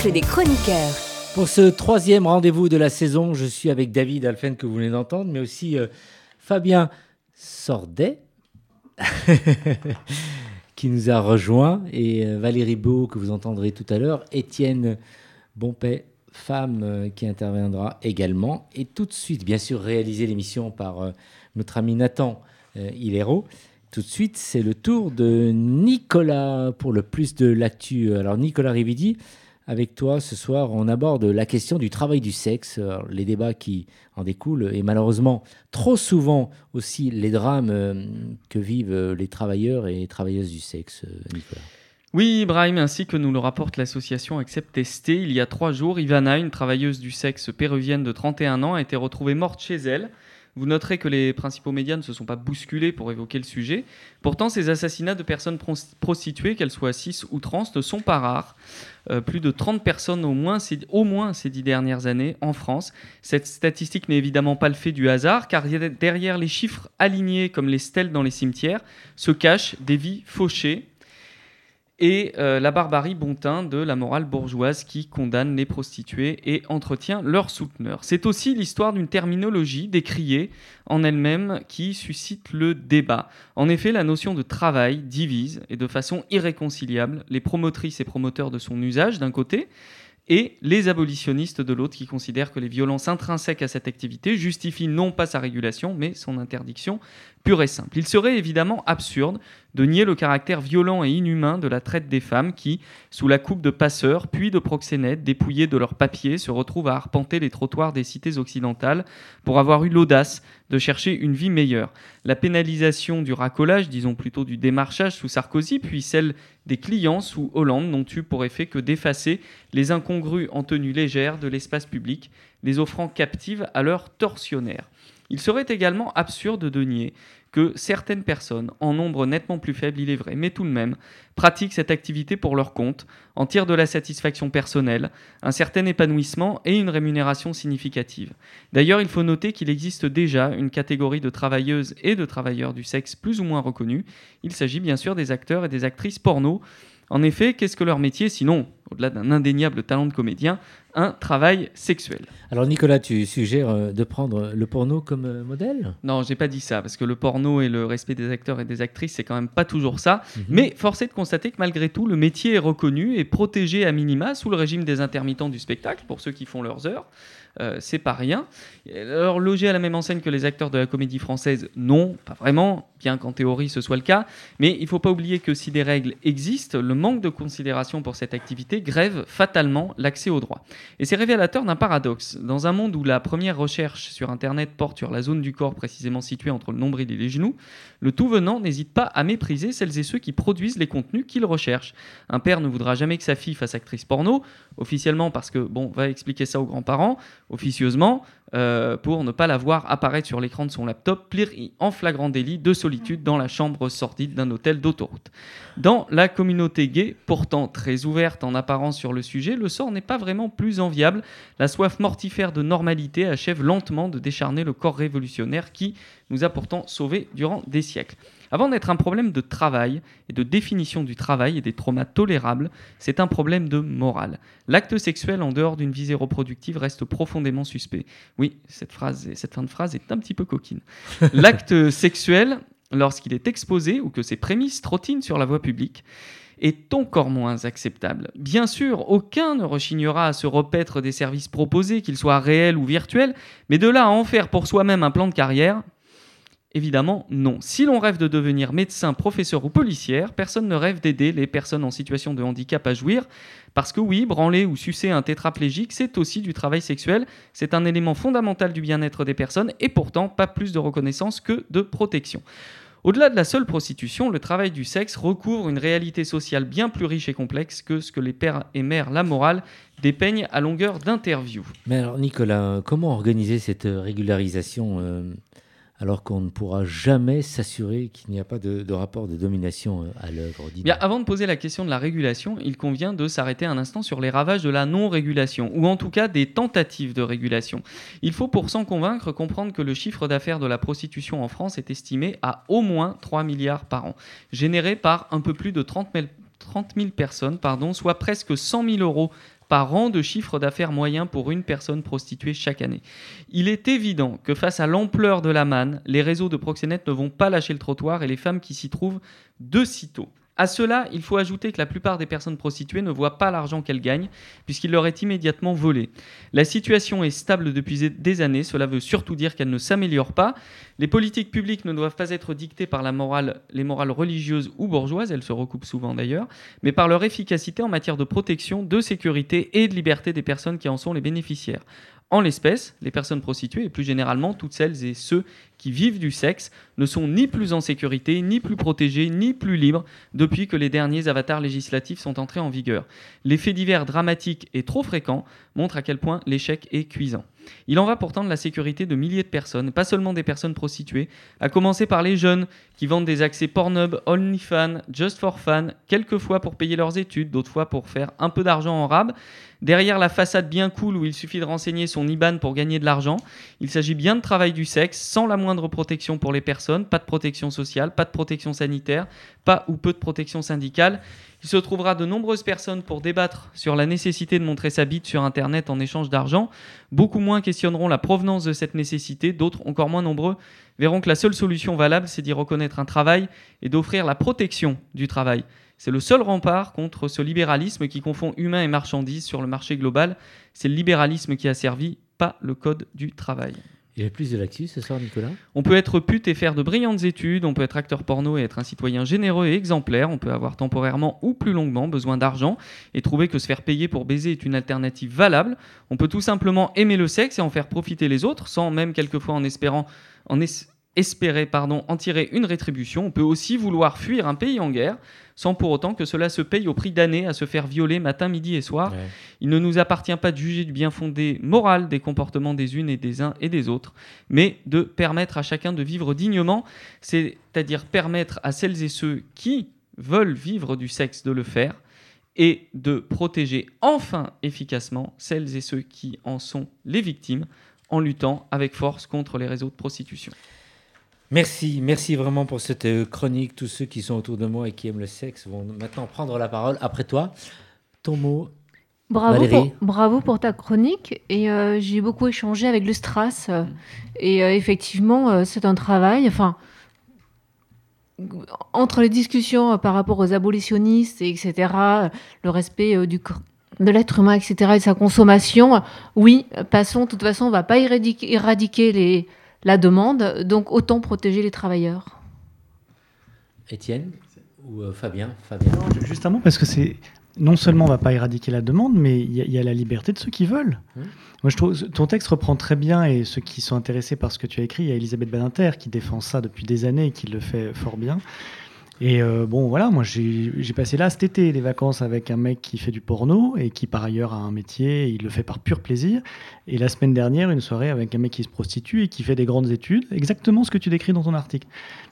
des chroniqueurs. Pour ce troisième rendez-vous de la saison, je suis avec David Alphen que vous venez d'entendre, mais aussi euh, Fabien Sordet, qui nous a rejoint, et euh, Valérie Beau, que vous entendrez tout à l'heure, Étienne Bonpet, femme euh, qui interviendra également, et tout de suite, bien sûr, réaliser l'émission par notre ami Nathan Hilero. Tout de suite, c'est le tour de Nicolas pour le plus de l'actu. Alors, Nicolas Rividi, avec toi ce soir, on aborde la question du travail du sexe, les débats qui en découlent et malheureusement trop souvent aussi les drames euh, que vivent euh, les travailleurs et les travailleuses du sexe, euh. Oui, Ibrahim, ainsi que nous le rapporte l'association Accept Testé, il y a trois jours, Ivana, une travailleuse du sexe péruvienne de 31 ans, a été retrouvée morte chez elle. Vous noterez que les principaux médias ne se sont pas bousculés pour évoquer le sujet. Pourtant, ces assassinats de personnes pros- prostituées, qu'elles soient cis ou trans, ne sont pas rares. Euh, plus de 30 personnes au moins, ces, au moins ces dix dernières années en France. Cette statistique n'est évidemment pas le fait du hasard, car derrière les chiffres alignés comme les stèles dans les cimetières se cachent des vies fauchées et euh, la barbarie bon teint de la morale bourgeoise qui condamne les prostituées et entretient leurs souteneurs. C'est aussi l'histoire d'une terminologie décriée en elle-même qui suscite le débat. En effet, la notion de travail divise et de façon irréconciliable les promotrices et promoteurs de son usage d'un côté et les abolitionnistes de l'autre qui considèrent que les violences intrinsèques à cette activité justifient non pas sa régulation mais son interdiction pure et simple. Il serait évidemment absurde de nier le caractère violent et inhumain de la traite des femmes qui, sous la coupe de passeurs puis de proxénètes dépouillés de leurs papiers, se retrouvent à arpenter les trottoirs des cités occidentales pour avoir eu l'audace de chercher une vie meilleure. La pénalisation du racolage, disons plutôt du démarchage sous Sarkozy, puis celle des clients sous Hollande n'ont eu pour effet que d'effacer les incongrus en tenue légère de l'espace public, les offrant captives à leurs tortionnaires. Il serait également absurde de nier que certaines personnes, en nombre nettement plus faible, il est vrai, mais tout de même, pratiquent cette activité pour leur compte, en tirent de la satisfaction personnelle, un certain épanouissement et une rémunération significative. D'ailleurs, il faut noter qu'il existe déjà une catégorie de travailleuses et de travailleurs du sexe plus ou moins reconnus. Il s'agit bien sûr des acteurs et des actrices porno. En effet, qu'est-ce que leur métier sinon, au-delà d'un indéniable talent de comédien, un travail sexuel Alors, Nicolas, tu suggères euh, de prendre le porno comme euh, modèle? Non, j'ai pas dit ça, parce que le porno et le respect des acteurs et des actrices, c'est quand même pas toujours ça. Mhm. Mais force est de constater que malgré tout, le métier est reconnu et protégé à minima sous le régime des intermittents du spectacle, pour ceux qui font leurs heures. Euh, c'est pas rien. Alors, logé à la même enseigne que les acteurs de la comédie française, non, pas vraiment, bien qu'en théorie ce soit le cas. Mais il faut pas oublier que si des règles existent, le manque de considération pour cette activité grève fatalement l'accès au droit. Et c'est révélateur d'un paradoxe. Dans un monde où la première recherche sur Internet porte sur la zone du corps précisément située entre le nombril et les genoux, le tout venant n'hésite pas à mépriser celles et ceux qui produisent les contenus qu'il recherche. Un père ne voudra jamais que sa fille fasse actrice porno, officiellement parce que, bon, va expliquer ça aux grands-parents, officieusement, euh, pour ne pas la voir apparaître sur l'écran de son laptop, pris en flagrant délit de solitude dans la chambre sordide d'un hôtel d'autoroute. Dans la communauté gay, pourtant très ouverte en apparence sur le sujet, le sort n'est pas vraiment plus enviable. La soif mortifère de normalité achève lentement de décharner le corps révolutionnaire qui nous a pourtant sauvés durant des siècles. Avant d'être un problème de travail et de définition du travail et des traumas tolérables, c'est un problème de morale. L'acte sexuel en dehors d'une visée reproductive reste profondément suspect. Oui, cette, phrase, cette fin de phrase est un petit peu coquine. L'acte sexuel, lorsqu'il est exposé ou que ses prémices trottinent sur la voie publique, est encore moins acceptable. Bien sûr, aucun ne rechignera à se repaître des services proposés, qu'ils soient réels ou virtuels, mais de là à en faire pour soi-même un plan de carrière, Évidemment, non. Si l'on rêve de devenir médecin, professeur ou policière, personne ne rêve d'aider les personnes en situation de handicap à jouir. Parce que oui, branler ou sucer un tétraplégique, c'est aussi du travail sexuel. C'est un élément fondamental du bien-être des personnes et pourtant pas plus de reconnaissance que de protection. Au-delà de la seule prostitution, le travail du sexe recouvre une réalité sociale bien plus riche et complexe que ce que les pères et mères La Morale dépeignent à longueur d'interviews. Mais alors, Nicolas, comment organiser cette euh, régularisation euh, alors qu'on ne pourra jamais s'assurer qu'il n'y a pas de, de rapport de domination euh, à l'œuvre. Bien, avant de poser la question de la régulation, il convient de s'arrêter un instant sur les ravages de la non-régulation, ou en tout cas des tentatives de régulation. Il faut pour s'en convaincre comprendre que le chiffre d'affaires de la prostitution en France est estimé à au moins 3 milliards par an, généré par un peu plus de 30 000, 30 000 personnes, pardon, soit presque 100 000 euros par an de chiffre d'affaires moyen pour une personne prostituée chaque année. Il est évident que face à l'ampleur de la manne, les réseaux de proxénètes ne vont pas lâcher le trottoir et les femmes qui s'y trouvent de sitôt. À cela, il faut ajouter que la plupart des personnes prostituées ne voient pas l'argent qu'elles gagnent, puisqu'il leur est immédiatement volé. La situation est stable depuis des années, cela veut surtout dire qu'elle ne s'améliore pas. Les politiques publiques ne doivent pas être dictées par les morales religieuses ou bourgeoises, elles se recoupent souvent d'ailleurs, mais par leur efficacité en matière de protection, de sécurité et de liberté des personnes qui en sont les bénéficiaires. En l'espèce, les personnes prostituées et plus généralement toutes celles et ceux qui vivent du sexe ne sont ni plus en sécurité, ni plus protégés, ni plus libres depuis que les derniers avatars législatifs sont entrés en vigueur. Les faits divers dramatiques et trop fréquents montrent à quel point l'échec est cuisant. Il en va pourtant de la sécurité de milliers de personnes, pas seulement des personnes prostituées, à commencer par les jeunes qui vendent des accès Pornhub, OnlyFans, Just for Fun, quelquefois pour payer leurs études, d'autres fois pour faire un peu d'argent en rab. Derrière la façade bien cool où il suffit de renseigner son IBAN pour gagner de l'argent, il s'agit bien de travail du sexe, sans la moindre protection pour les personnes, pas de protection sociale, pas de protection sanitaire, pas ou peu de protection syndicale. Il se trouvera de nombreuses personnes pour débattre sur la nécessité de montrer sa bite sur Internet en échange d'argent. Beaucoup moins questionneront la provenance de cette nécessité, d'autres, encore moins nombreux, verront que la seule solution valable, c'est d'y reconnaître un travail et d'offrir la protection du travail. C'est le seul rempart contre ce libéralisme qui confond humain et marchandises sur le marché global. C'est le libéralisme qui a servi, pas le code du travail. Il y a plus de l'actu ce soir, Nicolas? On peut être pute et faire de brillantes études, on peut être acteur porno et être un citoyen généreux et exemplaire, on peut avoir temporairement ou plus longuement besoin d'argent et trouver que se faire payer pour baiser est une alternative valable, on peut tout simplement aimer le sexe et en faire profiter les autres, sans même quelquefois en espérant en espérer pardon, en tirer une rétribution, on peut aussi vouloir fuir un pays en guerre, sans pour autant que cela se paye au prix d'années à se faire violer matin, midi et soir. Ouais. Il ne nous appartient pas de juger du bien fondé moral des comportements des unes et des uns et des autres, mais de permettre à chacun de vivre dignement, c'est-à-dire permettre à celles et ceux qui veulent vivre du sexe de le faire, et de protéger enfin efficacement celles et ceux qui en sont les victimes en luttant avec force contre les réseaux de prostitution. Merci, merci vraiment pour cette euh, chronique. Tous ceux qui sont autour de moi et qui aiment le sexe vont maintenant prendre la parole. Après toi, ton mot. Bravo pour, bravo pour ta chronique. Et euh, j'ai beaucoup échangé avec le Stras. euh, et euh, effectivement, euh, c'est un travail. Enfin, entre les discussions par rapport aux abolitionnistes, et etc., le respect du, de l'être humain, etc., et de sa consommation, oui, passons. De toute façon, on ne va pas éradiquer, éradiquer les, la demande. Donc, autant protéger les travailleurs. Étienne ou euh, Fabien? Fabien. Non, ju- Juste un mot, parce que c'est. Non seulement on va pas éradiquer la demande, mais il y, a- il y a la liberté de ceux qui veulent. Mhm. Moi, je trouve ton texte reprend très bien, et ceux qui sont intéressés par ce que tu as écrit, il y a Elisabeth Badinter qui défend ça depuis des années et qui le fait fort bien. Et euh, bon, voilà, moi j'ai passé là cet été des vacances avec un mec qui fait du porno et qui par ailleurs a un métier, et il le fait par pur plaisir. Et la semaine dernière, une soirée avec un mec qui se prostitue et qui fait des grandes études, exactement ce que tu décris dans ton article.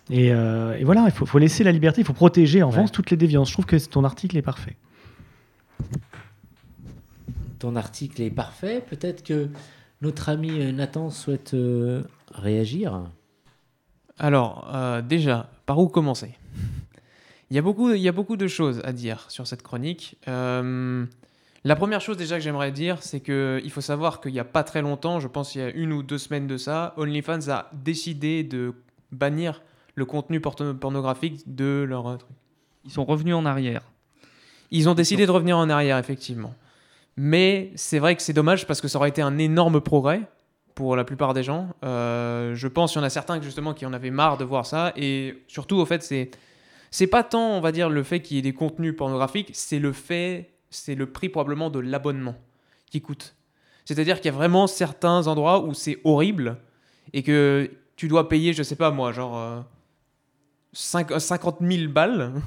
Et, euh, et voilà, il faut, faut laisser la liberté, il faut protéger en Ouais. France toutes les déviances. Je trouve que ton article est parfait. Ton article est parfait. Peut-être que notre ami euh, Nathan souhaite euh, réagir. Alors, euh, déjà, par où commencer? Il y, a beaucoup, il y a beaucoup de choses à dire sur cette chronique. Euh, la première chose déjà que j'aimerais dire, c'est qu'il faut savoir qu'il n'y a pas très longtemps, je pense il y a une ou deux semaines de ça, OnlyFans a décidé de bannir le contenu porno- pornographique de leur euh, truc. Ils sont revenus en arrière. Ils ont décidé de revenir en arrière, effectivement. Mais c'est vrai que c'est dommage parce que ça aurait été un énorme progrès pour la plupart des gens. Euh, je pense qu'il y en a certains justement qui en avaient marre de voir ça. Et surtout, au fait, c'est c'est pas tant, on va dire, le fait qu'il y ait des contenus pornographiques, c'est le fait, c'est le prix probablement de l'abonnement qui coûte. C'est-à-dire qu'il y a vraiment certains endroits où c'est horrible et que tu dois payer, je sais pas moi, genre euh, cinq- 50 000 balles.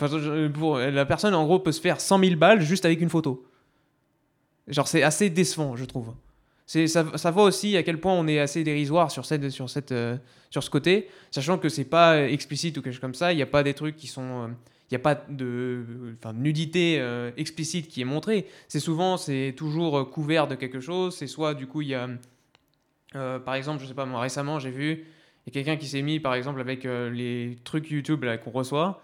Enfin, la personne, en gros, peut se faire 100 000 balles juste avec une photo. Genre, c'est assez décevant, je trouve. Ça, voit aussi à quel point on est assez dérisoire sur, cette, sur, euh, ce côté, sachant que c'est pas explicite ou quelque chose comme ça. Il n'y a pas des trucs qui sont. euh, Il n'y a pas de, nudité euh, explicite qui est montrée. C'est souvent, c'est toujours euh, couvert de quelque chose. C'est soit, du coup, il y a. euh, par exemple, je sais pas, moi récemment, j'ai vu. Il y a quelqu'un qui s'est mis, par exemple, avec euh, les trucs YouTube qu'on reçoit,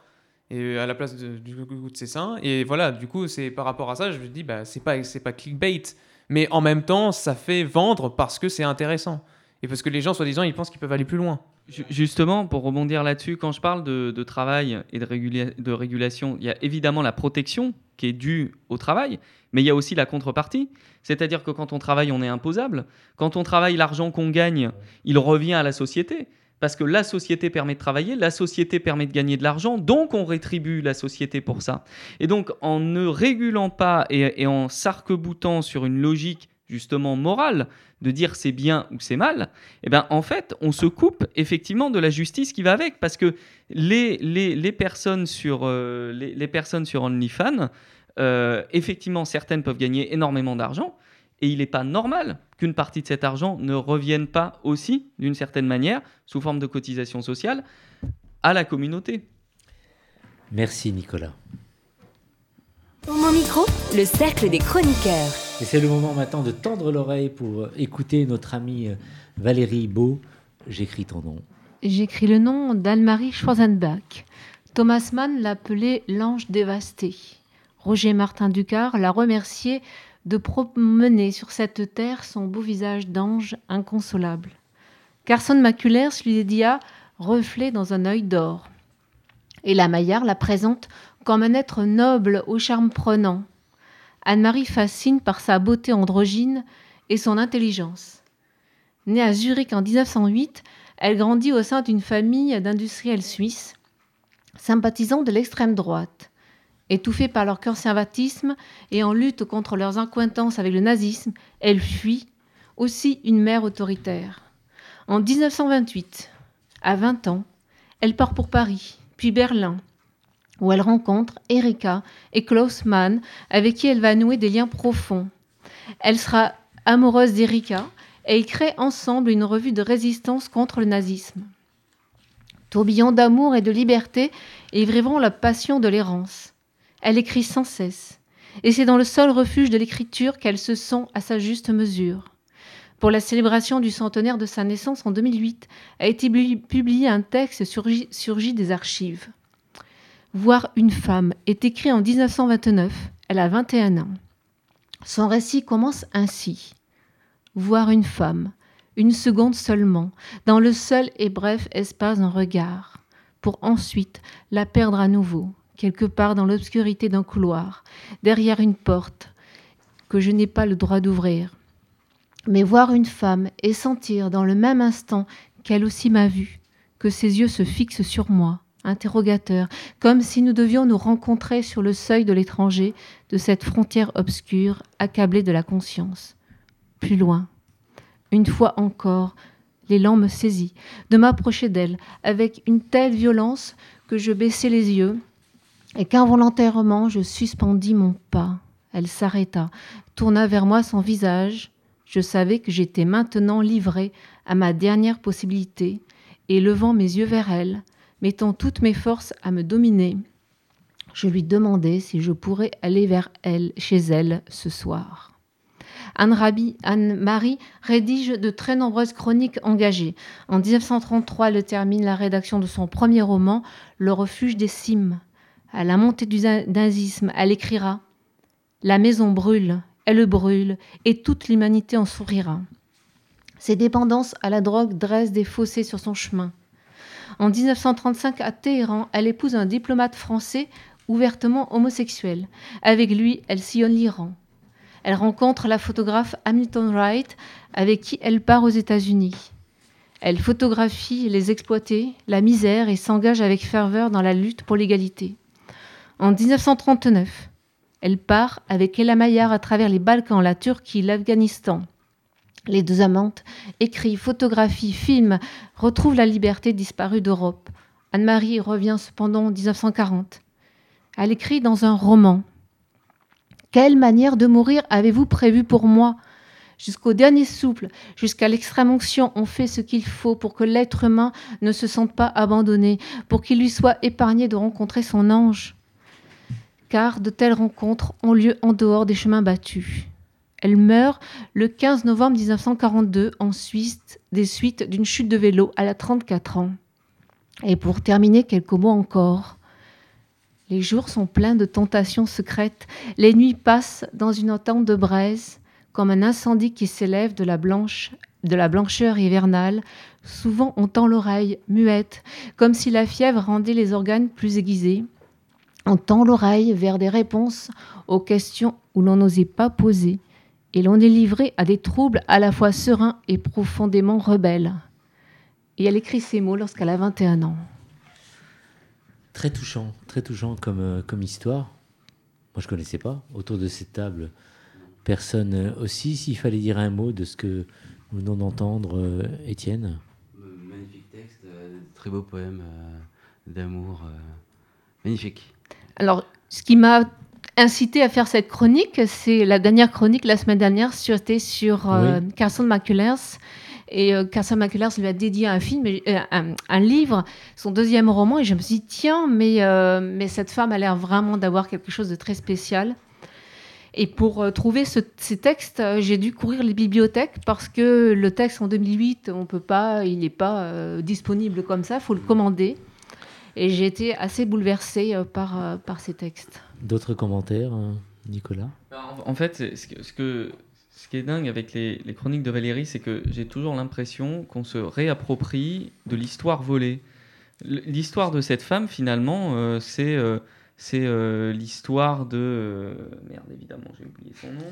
et euh, à la place de, du coup de ses seins. Et voilà, du coup, c'est par rapport à ça, je me dis, bah, c'est pas, c'est pas clickbait. Mais en même temps, ça fait vendre parce que c'est intéressant. Et parce que les gens, soi-disant, ils pensent qu'ils peuvent aller plus loin. Ju- Justement, pour rebondir là-dessus, quand je parle de, travail et de régulation, il y a évidemment la protection qui est due au travail, mais il y a aussi la contrepartie. C'est-à-dire que quand on travaille, on est imposable. Quand on travaille, l'argent qu'on gagne, il revient à la société. Parce que la société permet de travailler, la société permet de gagner de l'argent, donc on rétribue la société pour ça. Et donc en ne régulant pas et, en s'arc-boutant sur une logique justement morale de dire c'est bien ou c'est mal, eh ben, en fait, on se coupe effectivement de la justice qui va avec, parce que les, les, les personnes sur, euh, les, les personnes sur OnlyFans, euh, effectivement, certaines peuvent gagner énormément d'argent, et il n'est pas normal qu'une partie de cet argent ne revienne pas aussi, d'une certaine manière, sous forme de cotisation sociale, à la communauté. Merci Nicolas. Homo Micro, le cercle des chroniqueurs. Et c'est le moment maintenant de tendre l'oreille pour écouter notre amie euh, Valérie Beau. J'écris ton nom. J'écris le nom d'Anne-Marie Schwarzenbach. Thomas Mann l'appelait l'ange dévasté. Roger Martin Ducard l'a remercié de promener sur cette terre son beau visage d'ange inconsolable. Carson Maculaire lui dédia reflet dans un œil d'or. Et la Maillard la présente comme un être noble au charme prenant. Anne-Marie fascine par sa beauté androgyne et son intelligence. Née à Zurich en 1908, elle grandit au sein d'une famille d'industriels suisses, sympathisants de l'extrême droite. Étouffée par leur conservatisme et en lutte contre leurs incointances avec le nazisme, elle fuit, aussi une mère autoritaire. En 1928, à 20 ans, elle part pour Paris, puis Berlin, où elle rencontre Erika et Klaus Mann, avec qui elle va nouer des liens profonds. Elle sera amoureuse d'Erika et ils créent ensemble une revue de résistance contre le nazisme. Tourbillon d'amour et de liberté ivriront la passion de l'errance. Elle écrit sans cesse, et c'est dans le seul refuge de l'écriture qu'elle se sent à sa juste mesure. Pour la célébration du centenaire de sa naissance en 2008, a été publié un texte surgi des archives. Voir une femme est écrit en 1929, elle a 21 ans. Son récit commence ainsi. Voir une femme, une seconde seulement, dans le seul et bref espace d'un regard, pour ensuite la perdre à nouveau, quelque part dans l'obscurité d'un couloir, derrière une porte que je n'ai pas le droit d'ouvrir. Mais voir une femme et sentir dans le même instant qu'elle aussi m'a vue, que ses yeux se fixent sur moi, interrogateurs, comme si nous devions nous rencontrer sur le seuil de l'étranger, de cette frontière obscure, accablée de la conscience. Plus loin, une fois encore, l'élan me saisit de m'approcher d'elle avec une telle violence que je baissai les yeux et qu'involontairement je suspendis mon pas. Elle s'arrêta, tourna vers moi son visage. Je savais que j'étais maintenant livré à ma dernière possibilité et levant mes yeux vers elle, mettant toutes mes forces à me dominer, je lui demandai si je pourrais aller vers elle, chez elle, ce soir. Anne Anne-Marie rédige de très nombreuses chroniques engagées. En 1933, elle termine la rédaction de son premier roman, Le refuge des cimes. À la montée du nazisme, elle écrira La maison brûle, elle brûle, et toute l'humanité en sourira. Ses dépendances à la drogue dressent des fossés sur son chemin. En 1935, à Téhéran, elle épouse un diplomate français ouvertement homosexuel. Avec lui, elle sillonne l'Iran. Elle rencontre la photographe Hamilton Wright, avec qui elle part aux États-Unis. Elle photographie les exploités, la misère et s'engage avec ferveur dans la lutte pour l'égalité. En 1939, elle part avec Ella Maillard à travers les Balkans, la Turquie, l'Afghanistan. Les deux amantes écrivent, photographient, filment, retrouvent la liberté disparue d'Europe. Anne-Marie revient cependant en 1940. Elle écrit dans un roman. Quelle manière de mourir avez-vous prévu pour moi? Jusqu'au dernier souffle, jusqu'à l'extrême onction, on fait ce qu'il faut pour que l'être humain ne se sente pas abandonné, pour qu'il lui soit épargné de rencontrer son ange. Car de telles rencontres ont lieu en dehors des chemins battus. Elle meurt le 15 novembre 1942 en Suisse des suites d'une chute de vélo à la 34 ans. Et pour terminer, quelques mots encore. Les jours sont pleins de tentations secrètes. Les nuits passent dans une entente de braise, comme un incendie qui s'élève de la blanche de la blancheur hivernale. Souvent on tend l'oreille, muette, comme si la fièvre rendait les organes plus aiguisés. On tend l'oreille vers des réponses aux questions où l'on n'osait pas poser, et l'on est livré à des troubles à la fois sereins et profondément rebelles. Et elle écrit ces mots lorsqu'elle a 21 ans. Très touchant, très touchant comme, euh, comme histoire. Moi, je connaissais pas. Autour de cette table, personne euh, aussi. S'il fallait dire un mot de ce que nous venons d'entendre, euh, Étienne. Magnifique texte, très beau poème euh, d'amour. euh, magnifique. Alors, ce qui m'a incité à faire cette chronique, c'est la dernière chronique la semaine dernière, c'était sur euh, Carson McCullers. Et euh, Carson McCullers lui a dédié un film, euh, un, un livre, son deuxième roman. Et je me suis dit, tiens, mais, euh, mais cette femme a l'air vraiment d'avoir quelque chose de très spécial. Et pour trouver ce- ces textes, j'ai dû courir les bibliothèques parce que le texte en 2008, on peut pas, il n'est pas disponible comme ça, il faut le commander. Et j'ai été assez bouleversée euh, par, euh, par ces textes. D'autres commentaires, euh, Nicolas? En en fait, ce que, ce, que- ce qui est dingue avec les, les chroniques de Valérie, c'est que j'ai toujours l'impression qu'on se réapproprie de l'histoire volée. L'histoire de cette femme, finalement, euh, c'est euh, c'est, euh, l'histoire de... euh, merde, évidemment, j'ai oublié son nom.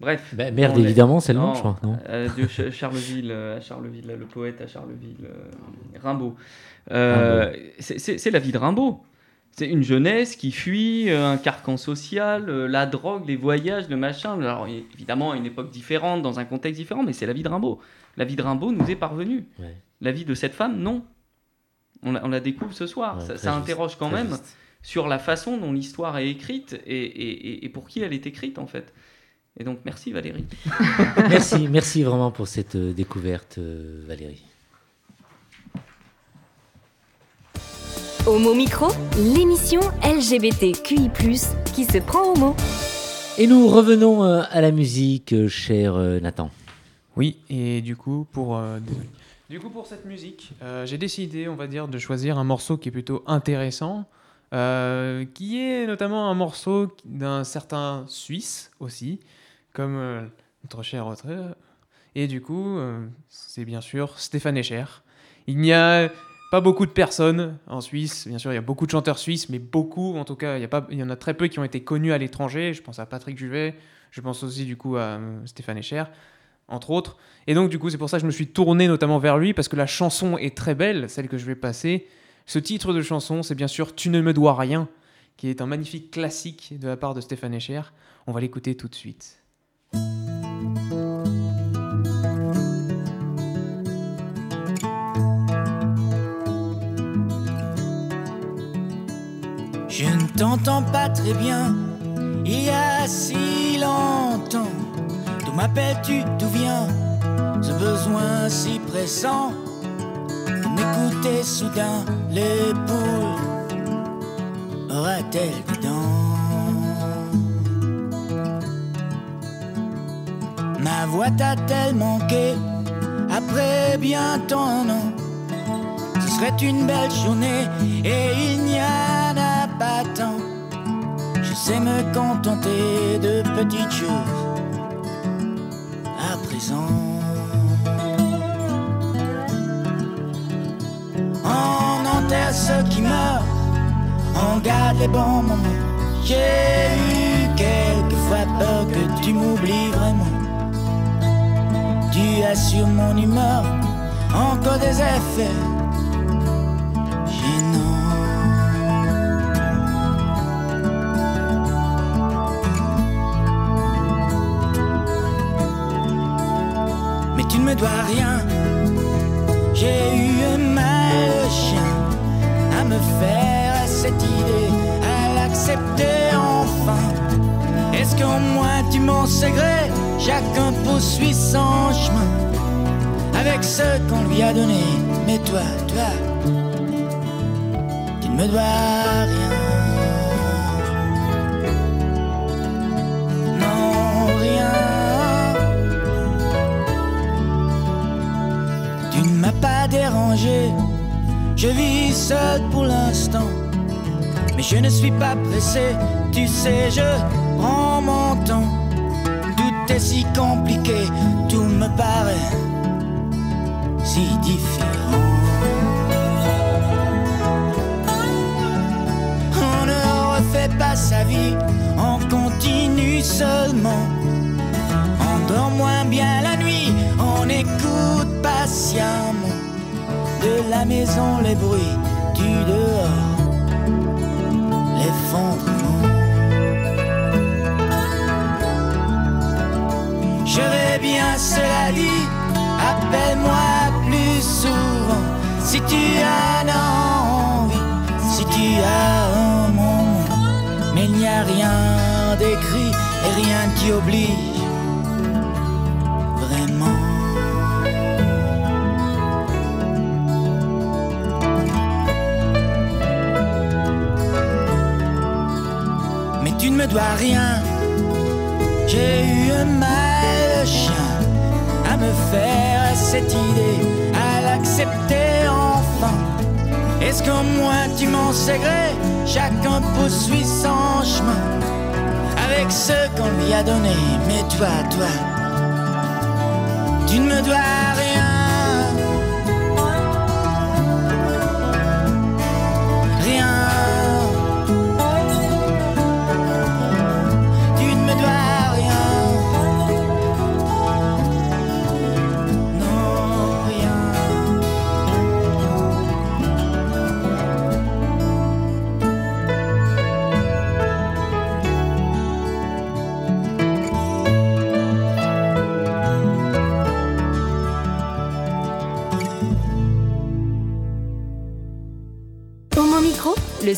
Bref. Bah, merde, évidemment, c'est le nom, je crois, non? euh, de Ch- Charleville, euh, à Charleville, le poète à Charleville, euh, Rimbaud. Euh, c'est- C'est la vie de Rimbaud. C'est une jeunesse qui fuit euh, un carcan social, euh, la drogue, les voyages, le machin. Alors évidemment, à une époque différente, dans un contexte différent, mais c'est la vie de Rimbaud. La vie de Rimbaud nous est parvenue. Ouais. La vie de cette femme, non. On la, on la découvre ce soir. Ouais, ça interroge quand même juste. sur la façon dont l'histoire est écrite et, et- et- et pour qui elle est écrite en fait. Et donc merci Valérie. merci, merci vraiment pour cette découverte, Valérie. Homo Micro, l'émission LGBTQI+, qui se prend au mot. Et nous revenons euh, à la musique, euh, cher euh, Nathan. Oui, et du coup, pour, euh, désolé. du coup, pour cette musique, euh, j'ai décidé, on va dire, de choisir un morceau qui est plutôt intéressant, euh, qui est notamment un morceau d'un certain Suisse aussi, comme euh, notre cher autre. Et du coup, euh, c'est bien sûr Stéphane Escher. Il n'y a pas beaucoup de personnes en Suisse, bien sûr, il y a beaucoup de chanteurs suisses, mais beaucoup, en tout cas, il y, a pas, il y en a très peu qui ont été connus à l'étranger. Je pense à Patrick Juvet, je pense aussi du coup à euh, Stéphane Escher entre autres. Et donc, du coup, c'est pour ça que je me suis tourné notamment vers lui, parce que la chanson est très belle, celle que je vais passer. Ce titre de chanson, c'est bien sûr Tu ne me dois rien, qui est un magnifique classique de la part de Stéphane Escher. On va l'écouter tout de suite. T'entends pas très bien, il y a si longtemps. D'où m'appelles-tu, d'où vient ce besoin si pressant de m'écouter soudain les poules aura-t-elle des Ma voix t'a-t-elle manqué après bientôt un an Ce serait une belle journée et il n'y a Je sais me contenter de petites choses à présent. On enterre ceux qui meurent, on garde les bons moments. J'ai eu quelquefois peur que tu m'oublies vraiment. Tu as sur mon humeur encore des effets me dois rien. J'ai eu mal chien à me faire cette idée, à l'accepter enfin. Est-ce qu'au moins tu m'en gré chacun poursuit son chemin avec ce qu'on lui a donné. Mais toi, toi, tu ne me dois rien. Je vis seul pour l'instant. Mais je ne suis pas pressé, tu sais, je prends mon temps. Tout est si compliqué, tout me paraît si différent. On ne refait pas sa vie, on continue seulement. On dort moins bien la nuit, on écoute patiemment de la maison les bruits du dehors, l'effondrement. Je vais bien, cela dit, appelle-moi plus souvent si tu as envie, si tu as un moment. Mais il n'y a rien d'écrit et rien qui oblige rien. J'ai eu un mal chien à me faire cette idée, à l'accepter enfin. Est-ce qu'au moins tu m'en sais gré Chacun poursuit son chemin avec ce qu'on lui a donné. Mais toi, toi, tu ne me dois. Rien.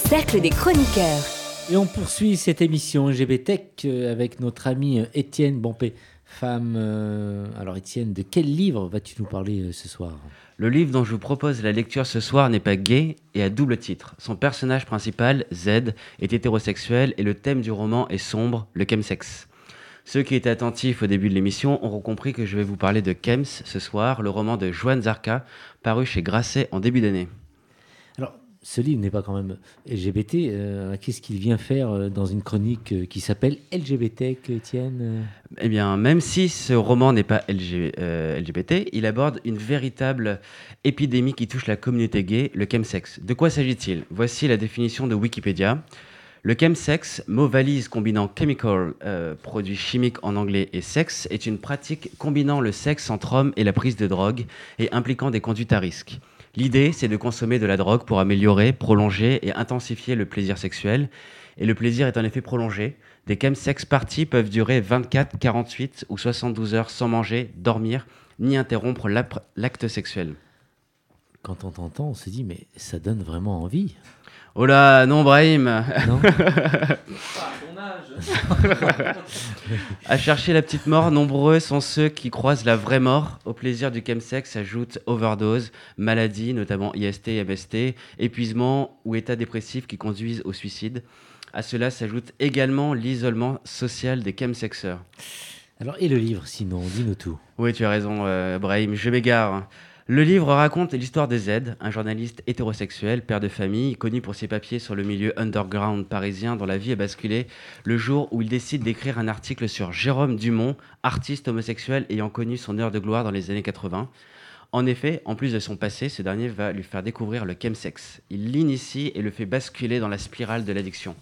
Cercle des chroniqueurs. Et on poursuit cette émission GBTech euh, avec notre ami euh, Étienne Bompé, femme. euh, Alors Étienne, de quel livre vas-tu nous parler euh, ce soir? Le livre dont je vous propose la lecture ce soir n'est pas gay et à double titre. Son personnage principal, Z, est hétérosexuel et le thème du roman est sombre, le chemsex. Ceux qui étaient attentifs au début de l'émission auront compris que je vais vous parler de Kems ce soir, le roman de Joan Zarka, paru chez Grasset en début d'année. Ce livre n'est pas quand même LGBT. euh, Qu'est-ce qu'il vient faire euh, dans une chronique euh, qui s'appelle LGBT, Étienne Eh bien, même si ce roman n'est pas LG LGBT, il aborde une véritable épidémie qui touche la communauté gay, le chemsex. De quoi s'agit-il? Voici la définition de Wikipédia. Le chemsex, mot valise combinant chemical, euh, produit chimique en anglais, et sexe, est une pratique combinant le sexe entre hommes et la prise de drogue et impliquant des conduites à risque. L'idée, c'est de consommer de la drogue pour améliorer, prolonger et intensifier le plaisir sexuel. Et le plaisir est en effet prolongé. Des chemsex parties peuvent durer 24, 48 ou 72 heures sans manger, dormir, ni interrompre l'acte sexuel. Quand on t'entend, on se dit, mais ça donne vraiment envie. Oh là, non, Brahim Non À chercher la petite mort, nombreux sont ceux qui croisent la vraie mort. Au plaisir du chemsex s'ajoutent overdose, maladies, notamment IST et MST, épuisement ou état dépressif qui conduisent au suicide. À cela s'ajoute également l'isolement social des chemsexeurs. Alors, et le livre, sinon? Dis-nous tout. Oui, tu as raison, euh, Brahim, je m'égare. Le livre raconte l'histoire de Z, un journaliste hétérosexuel, père de famille, connu pour ses papiers sur le milieu underground parisien dont la vie a basculé le jour où il décide d'écrire un article sur Jérôme Dumont, artiste homosexuel ayant connu son heure de gloire dans les années 80. En effet, en plus de son passé, ce dernier va lui faire découvrir le chemsex. Il l'initie et le fait basculer dans la spirale de l'addiction.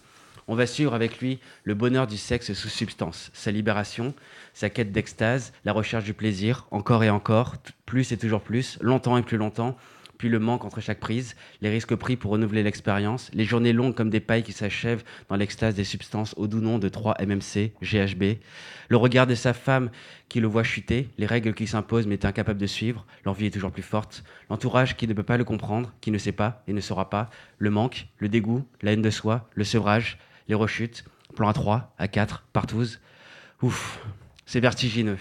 On va suivre avec lui le bonheur du sexe sous substance, sa libération, sa quête d'extase, la recherche du plaisir, encore et encore, plus et toujours plus, longtemps et plus longtemps, puis le manque entre chaque prise, les risques pris pour renouveler l'expérience, les journées longues comme des pailles qui s'achèvent dans l'extase des substances au doux nom de 3-MMC, GHB, le regard de sa femme qui le voit chuter, les règles qui s'imposent mais est incapable de suivre, l'envie est toujours plus forte, l'entourage qui ne peut pas le comprendre, qui ne sait pas et ne saura pas, le manque, le dégoût, la haine de soi, le sevrage, les rechutes, plan à 3, à 4, partouze. Ouf. C'est vertigineux.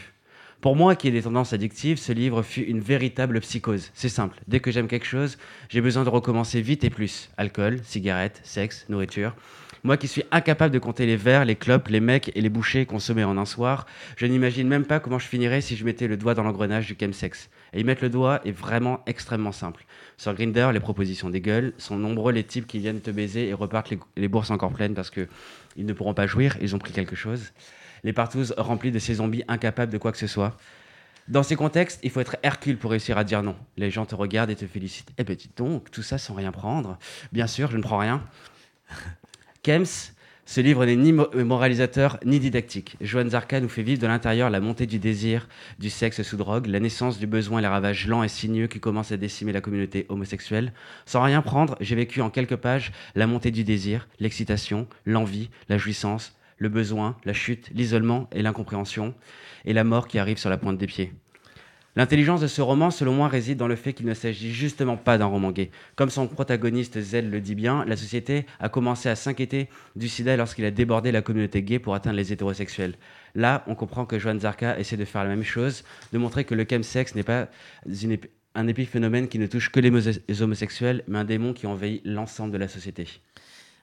Pour moi, qui ai des tendances addictives, ce livre fut une véritable psychose. C'est simple. Dès que j'aime quelque chose, j'ai besoin de recommencer vite et plus. Alcool, cigarettes, sexe, nourriture. Moi qui suis incapable de compter les verres, les clopes, les mecs et les bouchées consommés en un soir, je n'imagine même pas comment je finirais si je mettais le doigt dans l'engrenage du chemsex. Et y mettre le doigt est vraiment extrêmement simple. Sur Grinder, les propositions des gueules sont nombreux les types qui viennent te baiser et repartent les, les bourses encore pleines parce que ils ne pourront pas jouir, ils ont pris quelque chose. Les partouzes remplies de ces zombies incapables de quoi que ce soit. Dans ces contextes, il faut être Hercule pour réussir à dire non. Les gens te regardent et te félicitent. Eh ben dis donc, tout ça sans rien prendre. Bien sûr, je ne prends rien. Kems, ce livre n'est ni mo- moralisateur ni didactique. Joan Zarka nous fait vivre de l'intérieur la montée du désir, du sexe sous drogue, la naissance du besoin et les ravages lents et sinueux qui commencent à décimer la communauté homosexuelle. Sans rien prendre, j'ai vécu en quelques pages la montée du désir, l'excitation, l'envie, la jouissance, le besoin, la chute, l'isolement et l'incompréhension, et la mort qui arrive sur la pointe des pieds. L'intelligence de ce roman, selon moi, réside dans le fait qu'il ne s'agit justement pas d'un roman gay. Comme son protagoniste Zell le dit bien, la société a commencé à s'inquiéter du sida lorsqu'il a débordé la communauté gay pour atteindre les hétérosexuels. Là, on comprend que Joan Zarka essaie de faire la même chose, de montrer que le chemsex n'est pas un épiphénomène qui ne touche que les homosexuels, mais un démon qui envahit l'ensemble de la société.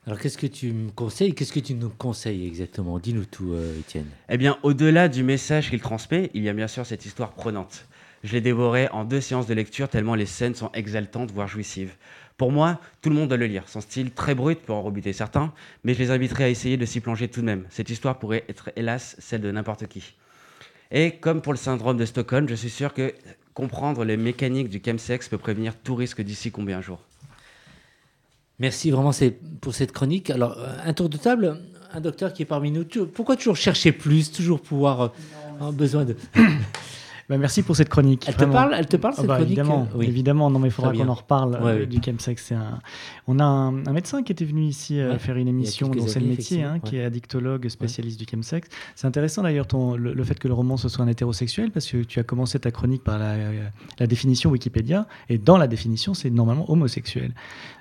Alors, qu'est-ce que tu me conseilles? Qu'est-ce que tu nous conseilles exactement? Dis-nous tout, euh, Étienne. Eh bien, au-delà du message qu'il transmet, il y a bien sûr cette histoire prenante. Je l'ai dévoré en deux séances de lecture tellement les scènes sont exaltantes, voire jouissives. Pour moi, tout le monde doit le lire. Son style très brut peut en rebuter certains, mais je les inviterai à essayer de s'y plonger tout de même. Cette histoire pourrait être, hélas, celle de n'importe qui. Et comme pour le syndrome de Stockholm, je suis sûr que comprendre les mécaniques du chemsex peut prévenir tout risque d'ici combien un jour. Merci vraiment pour cette chronique. Alors, euh, un tour de table, un docteur qui est parmi nous. Pourquoi toujours chercher plus Toujours pouvoir. euh, avoir besoin de. Bah, merci pour cette chronique. Elle te parle, elle te parle Ah cette bah, chronique Évidemment, Oui. évidemment. Non, mais il faudra qu'on en reparle Ouais, euh, oui. du chemsex. C'est un... On a un, un médecin qui était venu ici euh, Ouais, faire une émission dont c'est le métier, hein, qui ouais. est addictologue spécialiste du chemsex. C'est intéressant d'ailleurs le, le fait que le roman ce soit un hétérosexuel parce que tu as commencé ta chronique par la, la définition Wikipédia et dans la définition c'est normalement homosexuel.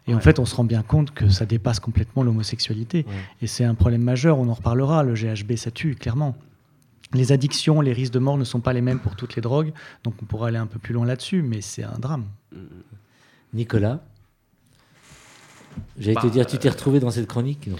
Et en Ouais. fait on se rend bien compte que ça dépasse complètement l'homosexualité Ouais. et c'est un problème majeur. On en reparlera. Le GHB ça tue clairement. Les addictions, les risques de mort ne sont pas les mêmes pour toutes les drogues, donc on pourra aller un peu plus loin là-dessus, mais c'est un drame. Nicolas J'allais te Bah, dire, tu t'es retrouvé dans cette chronique non?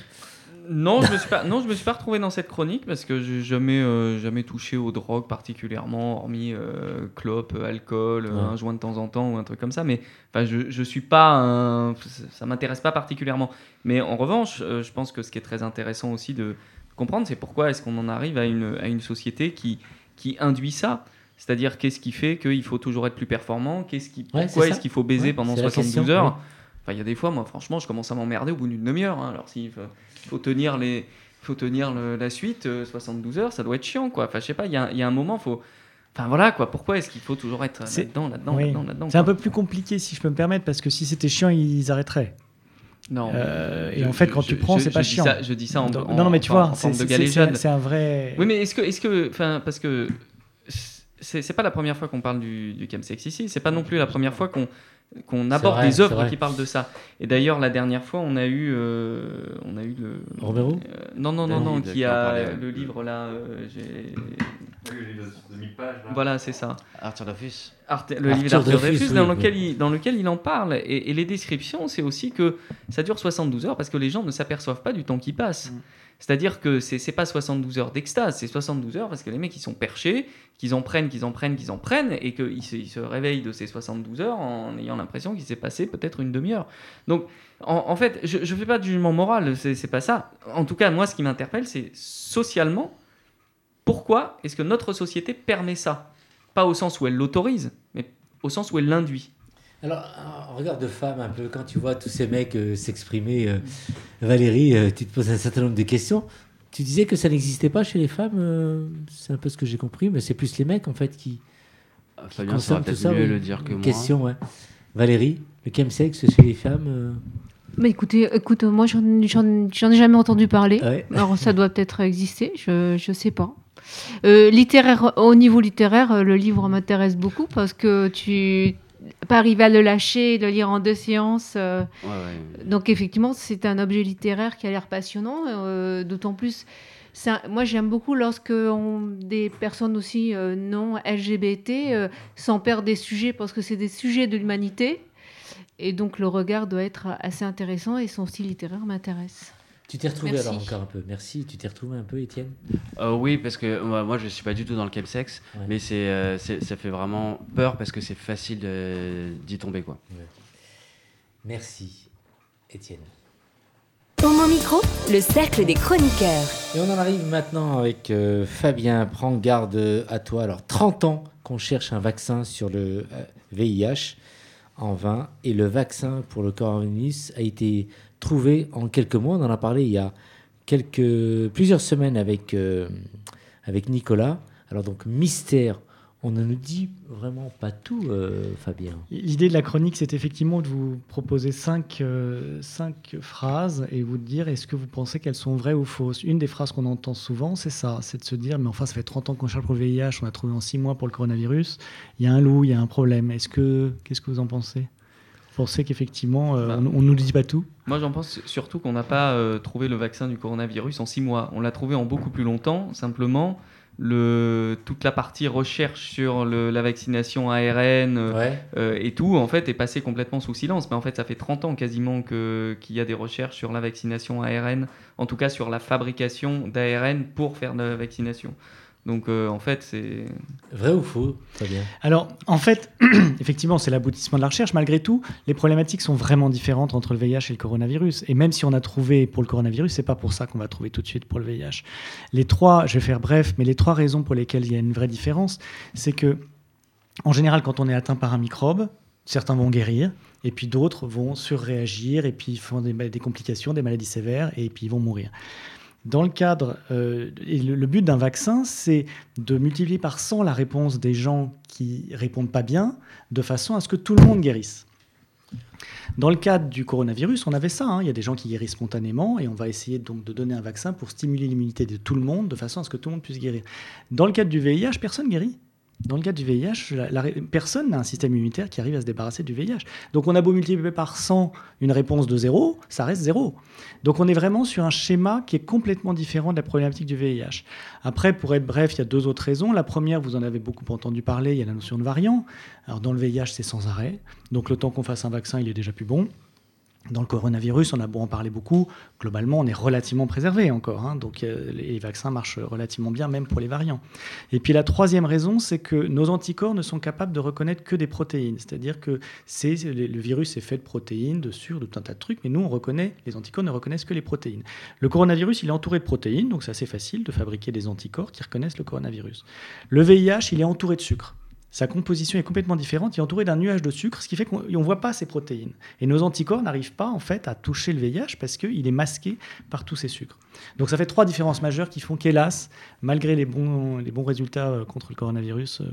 Non, je me suis pas, non, je me suis pas retrouvé dans cette chronique parce que j'ai jamais, euh, jamais touché aux drogues particulièrement, hormis euh, clope, euh, alcool, euh, Ouais. un joint de temps en temps ou un truc comme ça. Mais enfin, je, je suis pas, un, ça m'intéresse pas particulièrement. Mais en revanche, euh, je pense que ce qui est très intéressant aussi de comprendre, c'est pourquoi est-ce qu'on en arrive à une, à une société qui, qui induit ça. C'est-à-dire, qu'est-ce qui fait qu'il faut toujours être plus performant? Qu'est-ce qui, Ouais, Pourquoi est-ce qu'il faut baiser Ouais, pendant c'est la 72 question, heures? ouais. Enfin, il y a des fois, moi, franchement, je commence à m'emmerder au bout d'une demi-heure. hein. Alors, s'il faut, faut tenir, les, faut tenir le- la suite, euh, 72 heures, ça doit être chiant, quoi. Enfin, je sais pas, il y a, il y a un moment, faut. Enfin, voilà, quoi. Pourquoi est-ce qu'il faut toujours être C'est- là-dedans, là-dedans, Oui. là-dedans, là-dedans C'est un peu plus compliqué si je peux me permettre, parce que si c'était chiant, ils arrêteraient. Non. Euh, et je- en fait, je- quand tu prends, c'est pas je dis chiant. ça- je dis ça en, Donc- en- non, non, mais tu vois, c'est un vrai. Oui, mais est-ce que, est-ce que, enfin, parce que c'est pas la première fois qu'on parle du, du chemsex ici. C'est pas non plus la première fois qu'on qu'on aborde vrai, des œuvres qui parlent de ça. Et d'ailleurs, la dernière fois, on a eu, euh, on a eu le Romero Euh, non, non, non, non, qui a le livre là. J'ai- Le livre de 1000 pages. là. Voilà, c'est ça. Arthur Arte- le Arthur livre d'Arthur Dreyfus, Dreyfus, oui, dans, oui. lequel il, dans lequel il en parle. Et, et les descriptions, c'est aussi que ça dure 72 heures parce que les gens ne s'aperçoivent pas du temps qui passe. C'est-à-dire que c'est c'est pas 72 heures d'extase, c'est 72 heures parce que les mecs ils sont perchés, qu'ils en prennent, qu'ils en prennent, qu'ils en prennent, et qu'ils se, ils se réveillent de ces 72 heures en ayant l'impression qu'il s'est passé peut-être une demi-heure. Donc en, en fait, je ne fais pas de jugement moral, c'est c'est pas ça. En tout cas, moi ce qui m'interpelle, c'est socialement, pourquoi est-ce que notre société permet ça? Pas au sens où elle l'autorise, mais au sens où elle l'induit. Alors, en regard de femme, un peu, quand tu vois tous ces mecs euh, s'exprimer, euh, Valérie, euh, tu te poses un certain nombre de questions. Tu disais que ça n'existait pas chez les femmes, euh, c'est un peu ce que j'ai compris, mais c'est plus les mecs en fait qui, qui Fabien consomment tout peut-être ça. mieux oui. le dire que moi. Question, ouais. Valérie, le chemsex chez les femmes euh, Mais écoutez, écoute, moi j'en j'en- j'en ai jamais entendu parler. ouais. Alors ça doit peut-être exister, je je sais pas. Euh, littéraire, au niveau littéraire, euh, le livre m'intéresse beaucoup parce que tu pas arriver à le lâcher, le lire en deux séances. euh, Ouais, ouais. donc effectivement, c'est un objet littéraire qui a l'air passionnant, euh, d'autant plus un- moi, j'aime beaucoup lorsque on- des personnes aussi non LGBT s'emparent des sujets parce que c'est des sujets de l'humanité. Et donc, le regard doit être assez intéressant et son style littéraire m'intéresse. Tu t'es retrouvé Merci. alors encore un peu. Merci. Tu t'es retrouvé un peu, Étienne Euh, oui, parce que moi, moi, je suis pas du tout dans le chemsex, Ouais. mais c'est, euh, c'est- ça fait vraiment peur parce que c'est facile de- d'y tomber. Quoi. Merci, Étienne. Homo Micro, le cercle des chroniqueurs. Et on en arrive maintenant avec euh, Fabien. Prends garde euh, à toi. Alors, 30 ans qu'on cherche un vaccin sur le euh, VIH en vain. Et le vaccin pour le coronavirus a été trouvé en quelques mois. On en a parlé il y a quelques, plusieurs semaines avec, euh, avec Nicolas. Alors, donc, mystère. On ne nous dit vraiment pas tout, euh, Fabien. L'idée de la chronique, c'est effectivement de vous proposer cinq, euh, cinq phrases et vous dire est-ce que vous pensez qu'elles sont vraies ou fausses? Une des phrases qu'on entend souvent, c'est ça, c'est de se dire mais enfin ça fait 30 ans qu'on cherche pour le VIH, on a trouvé en 6 mois pour le coronavirus, il y a un loup, il y a un problème. Est-ce que qu'est-ce que vous en pensez? Vous pensez qu'effectivement euh, Bah. on, on nous dit pas tout Moi, j'en pense surtout qu'on n'a pas euh, trouvé le vaccin du coronavirus en six mois. On l'a trouvé en beaucoup plus longtemps. Simplement, le, toute la partie recherche sur le- la vaccination ARN euh, Ouais. euh, et tout, en fait, est passée complètement sous silence. Mais en fait, ça fait 30 ans quasiment qu'il y a des recherches sur la vaccination ARN, en tout cas sur la fabrication d'ARN pour faire de la vaccination. Donc, euh, en fait, c'est. Vrai ou faux, Fabien Alors, en fait, effectivement, c'est l'aboutissement de la recherche. Malgré tout, les problématiques sont vraiment différentes entre le VIH et le coronavirus. Et même si on a trouvé pour le coronavirus, c'est pas pour ça qu'on va trouver tout de suite pour le VIH. Les trois, je vais faire bref, mais les trois raisons pour lesquelles il y a une vraie différence, c'est que, en général, quand on est atteint par un microbe, certains vont guérir, et puis d'autres vont surréagir, et puis font des, des complications, des maladies sévères, et puis ils vont mourir. Dans le cadre, euh, et le, but d'un vaccin, c'est de multiplier par 100 la réponse des gens qui répondent pas bien, de façon à ce que tout le monde guérisse. Dans le cadre du coronavirus, on avait ça. hein. Il y a des gens qui guérissent spontanément et on va essayer donc de donner un vaccin pour stimuler l'immunité de tout le monde de façon à ce que tout le monde puisse guérir. Dans le cadre du VIH, personne guérit. Dans le cadre du VIH, la- personne n'a un système immunitaire qui arrive à se débarrasser du VIH. Donc on a beau multiplier par 100 une réponse de zéro, ça reste zéro. Donc on est vraiment sur un schéma qui est complètement différent de la problématique du VIH. Après, pour être bref, il y a deux autres raisons. La première, vous en avez beaucoup entendu parler, il y a la notion de variant. Alors dans le VIH, c'est sans arrêt. Donc le temps qu'on fasse un vaccin, il est déjà plus bon. Dans le coronavirus, on a beau en parler beaucoup, globalement, on est relativement préservé encore. hein. donc euh, les vaccins marchent relativement bien, même pour les variants. Et puis la troisième raison, c'est que nos anticorps ne sont capables de reconnaître que des protéines. C'est-à-dire que le virus est fait de protéines, de sucre, de tout un tas de trucs, mais nous, on reconnaît, les anticorps ne reconnaissent que les protéines. Le coronavirus, il est entouré de protéines, donc c'est assez facile de fabriquer des anticorps qui reconnaissent le coronavirus. Le VIH, il est entouré de sucre. Sa composition est complètement différente. Il est entouré d'un nuage de sucre, ce qui fait qu'on ne voit pas ces protéines. Et nos anticorps n'arrivent pas en fait à toucher le VIH parce qu'il est masqué par tous ces sucres. Donc ça fait trois différences majeures qui font qu'hélas, malgré les bons, les bons résultats euh, contre le coronavirus, euh,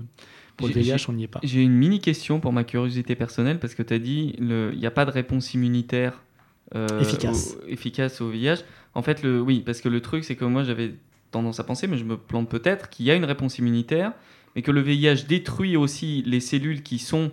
pour le VIH, on n'y est pas. J'ai une mini question pour ma curiosité personnelle parce que tu as dit il n'y a pas de réponse immunitaire euh, Efficace. au, efficace au VIH. En fait, le, oui, parce que le truc, c'est que moi j'avais tendance à penser, mais je me plante peut-être, qu'il y a une réponse immunitaire, mais que le VIH détruit aussi les cellules qui sont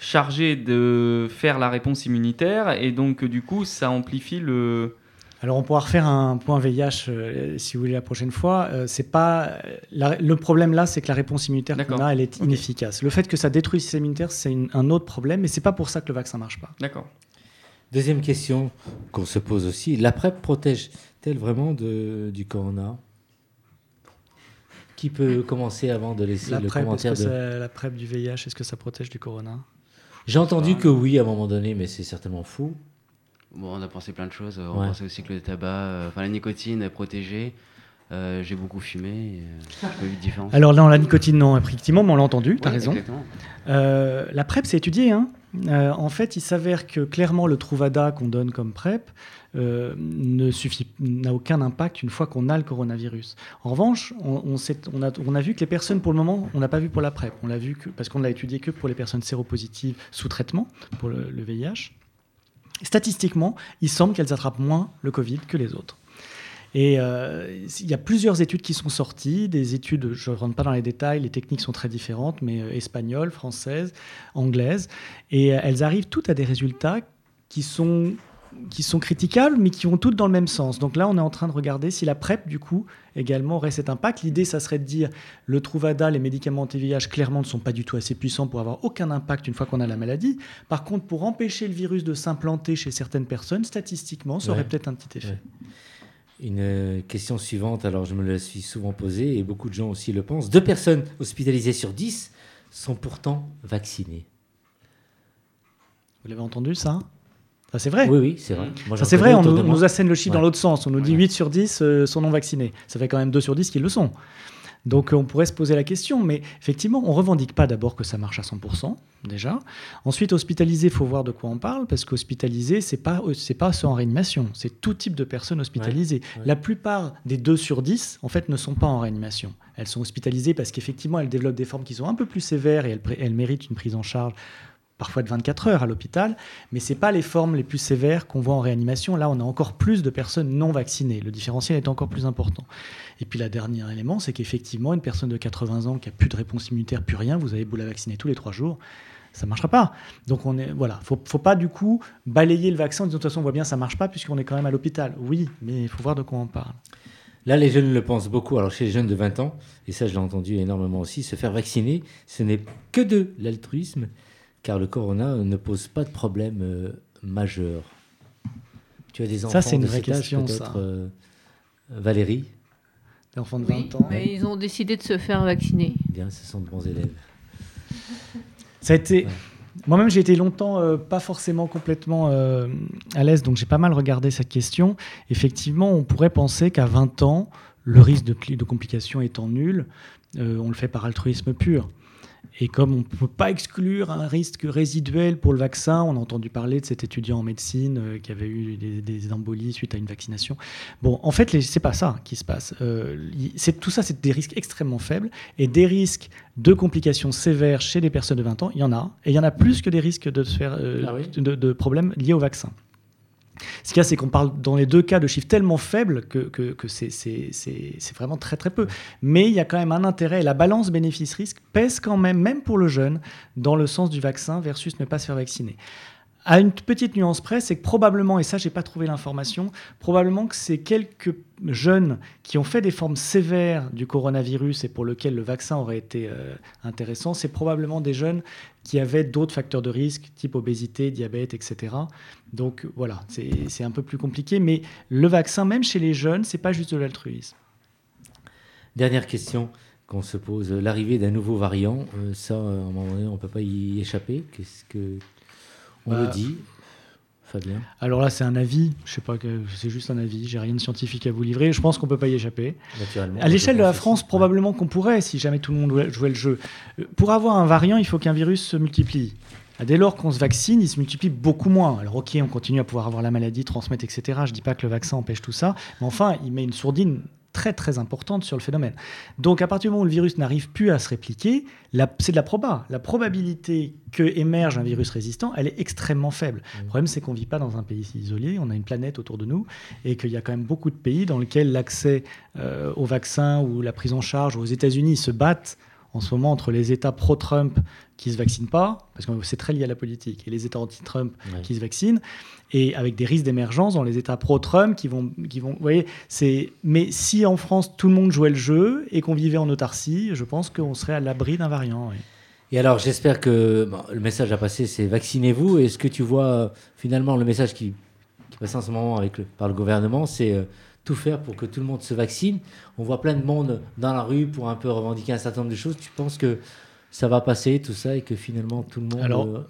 chargées de faire la réponse immunitaire et donc du coup ça amplifie le. Alors on pourra refaire un point VIH euh, si vous voulez la prochaine fois. Euh, c'est pas la- le problème là, c'est que la réponse immunitaire qu'on a, elle est inefficace. Le fait que ça détruit le système immunitaire, c'est une- un autre problème, mais c'est pas pour ça que le vaccin marche pas. D'accord. Deuxième question qu'on se pose aussi, la PrEP protège-t-elle vraiment de, du corona? Qui peut commencer avant de laisser La le PrEP, commentaire de... ça- la PrEP du VIH, est-ce que ça protège du corona? J'ai entendu que oui à un moment donné, mais c'est certainement fou. Bon, on a pensé plein de choses. On Ouais. pensait aussi que le tabac, euh, enfin la nicotine est protégée. Euh, J'ai beaucoup fumé. euh, J'ai pas vu de différence. Alors non, la nicotine, non, effectivement, mais on l'a entendu, tu as Ouais, raison. Euh, la PrEP, c'est étudié. Hein. Euh, en fait, il s'avère que clairement, le Truvada qu'on donne comme PrEP euh, n'a aucun impact une fois qu'on a le coronavirus. En revanche, on, a, vu que les personnes, pour le moment, on n'a pas vu pour la PrEP. On vu parce qu'on l'a étudié que pour les personnes séropositives sous traitement, pour le VIH. Statistiquement, il semble qu'elles attrapent moins le Covid que les autres. Et euh, il y a plusieurs études qui sont sorties, des études, je ne rentre pas dans les détails, les techniques sont très différentes, mais euh, espagnoles, françaises, anglaises, et euh, elles arrivent toutes à des résultats qui sont qui sont critiquables, mais qui vont toutes dans le même sens. Donc là, on est en train de regarder si la PrEP, du coup, également aurait cet impact. L'idée, ça serait de dire le Truvada, les médicaments anti-VIH, clairement, ne sont pas du tout assez puissants pour avoir aucun impact une fois qu'on a la maladie. Par contre, pour empêcher le virus de s'implanter chez certaines personnes, statistiquement, ça aurait Ouais. peut-être un petit effet. Ouais. Une euh, question suivante, alors je me la suis souvent posée et beaucoup de gens aussi le pensent. Deux personnes hospitalisées sur dix sont pourtant vaccinées. Vous l'avez entendu, ça? Ça, c'est vrai Oui, oui, c'est vrai. C'est vrai, on nous, on assène le chiffre dans l'autre sens. On nous dit Voilà. 8 sur 10 euh, sont non vaccinés. Ça fait quand même 2 sur 10 qui le sont. Donc euh, on pourrait se poser la question, mais effectivement, on revendique pas d'abord que ça marche à 100%, déjà. Ensuite, hospitalisé, il faut voir de quoi on parle, parce qu'hospitalisé, c'est pas, euh, c'est pas ceux en réanimation, c'est tout type de personnes hospitalisées. ouais. La plupart des 2 sur 10, en fait, ne sont pas en réanimation. Elles sont hospitalisées parce qu'effectivement, elles développent des formes qui sont un peu plus sévères et elles méritent une prise en charge parfois de 24 heures à l'hôpital, mais ce n'est pas les formes les plus sévères qu'on voit en réanimation. Là, on a encore plus de personnes non vaccinées. Le différentiel est encore plus important. Et puis, le dernier élément, c'est qu'effectivement, une personne de 80 ans qui a plus de réponse immunitaire, plus rien, vous avez beau la vacciner tous les trois jours, ça ne marchera pas. Donc, on est, voilà, faut, faut pas du coup balayer le vaccin en disant de toute façon, on voit bien, ça ne marche pas puisqu'on est quand même à l'hôpital. Oui, mais il faut voir de quoi on parle. Là, les jeunes le pensent beaucoup. Alors, chez les jeunes de 20 ans, et ça, je l'ai entendu énormément aussi, se faire vacciner, ce n'est que de l'altruisme, car le corona ne pose pas de problème euh, majeur. Tu as des Ça, enfants c'est une de vraie question, ça. euh, Valérie Des enfants de Oui, 20 ans. mais ils ont décidé de se faire vacciner. Bien, ce sont de bons élèves. Ça a été. Ouais. Moi-même, j'ai été longtemps euh, pas forcément complètement euh, à l'aise, donc j'ai pas mal regardé cette question. Effectivement, on pourrait penser qu'à 20 ans, le risque de, complications étant nul, euh, on le fait par altruisme pur. Et comme on ne peut pas exclure un risque résiduel pour le vaccin, on a entendu parler de cet étudiant en médecine euh, qui avait eu des, des embolies suite à une vaccination. Bon, en fait, c'est pas ça qui se passe. Euh, c'est- tout ça, c'est des risques extrêmement faibles. Et des risques de complications sévères chez les personnes de 20 ans, il y en a. Et il y en a plus que des risques de, se faire, euh, Ah oui de, de problèmes liés au vaccin. Ce qu'il y a, c'est qu'on parle dans les deux cas de chiffres tellement faibles que, c'est- vraiment très très peu. Mais il y a quand même un intérêt. La balance bénéfice-risque pèse quand même, même pour le jeune, dans le sens du vaccin versus ne pas se faire vacciner. À une petite nuance près, c'est que probablement, et ça j'ai pas trouvé l'information, probablement que c'est quelques jeunes qui ont fait des formes sévères du coronavirus et pour lesquels le vaccin aurait été euh, intéressant, c'est probablement des jeunes qui avaient d'autres facteurs de risque, type obésité, diabète, etc. Donc voilà, c'est un peu plus compliqué, mais le vaccin, même chez les jeunes, c'est pas juste de l'altruisme. Dernière question qu'on se pose. L'arrivée d'un nouveau variant, euh, ça, euh, à un moment donné, on ne peut pas y échapper? Qu'est-ce que on Bah, le dit, Fabien Alors là, c'est un avis, je sais pas, c'est juste un avis, j'ai rien de scientifique à vous livrer, je pense qu'on peut pas y échapper. Naturellement. À l'échelle de la France, probablement qu'on pourrait, si jamais tout le monde jouait- jouait le jeu. Euh, Pour avoir un variant, il faut qu'un virus se multiplie. Ah, Dès lors qu'on se vaccine, il se multiplie beaucoup moins. Alors ok, on continue à pouvoir avoir la maladie, transmettre, etc. Je dis pas que le vaccin empêche tout ça, mais enfin, il met une sourdine très très importante sur le phénomène. Donc à partir du moment où le virus n'arrive plus à se répliquer, c'est de la proba. La probabilité que émerge un virus résistant, elle est extrêmement faible. Le problème, c'est qu'on vit pas dans un pays isolé, on a une planète autour de nous, et qu'il y a quand même beaucoup de pays dans lesquels l'accès euh, au vaccin ou la prise en charge aux États-Unis se battent en ce moment entre les États pro-Trump qui se vaccinent pas, parce que c'est très lié à la politique, et les États anti-Trump qui se vaccinent, et avec des risques d'émergence dans les États pro-Trump qui vont, qui vont, vous voyez, c'est. Mais si en France tout le monde jouait le jeu et qu'on vivait en autarcie, je pense qu'on serait à l'abri d'un variant. oui. Et alors, j'espère que bon, le message à passer, c'est vaccinez-vous. Est-ce que tu vois euh, finalement le message qui, qui passe en ce moment avec le- par le gouvernement, c'est euh, tout faire pour que tout le monde se vaccine. On voit plein de monde dans la rue pour un peu revendiquer un certain nombre de choses. Tu penses que ça va passer tout ça et que finalement tout le monde Alors, euh,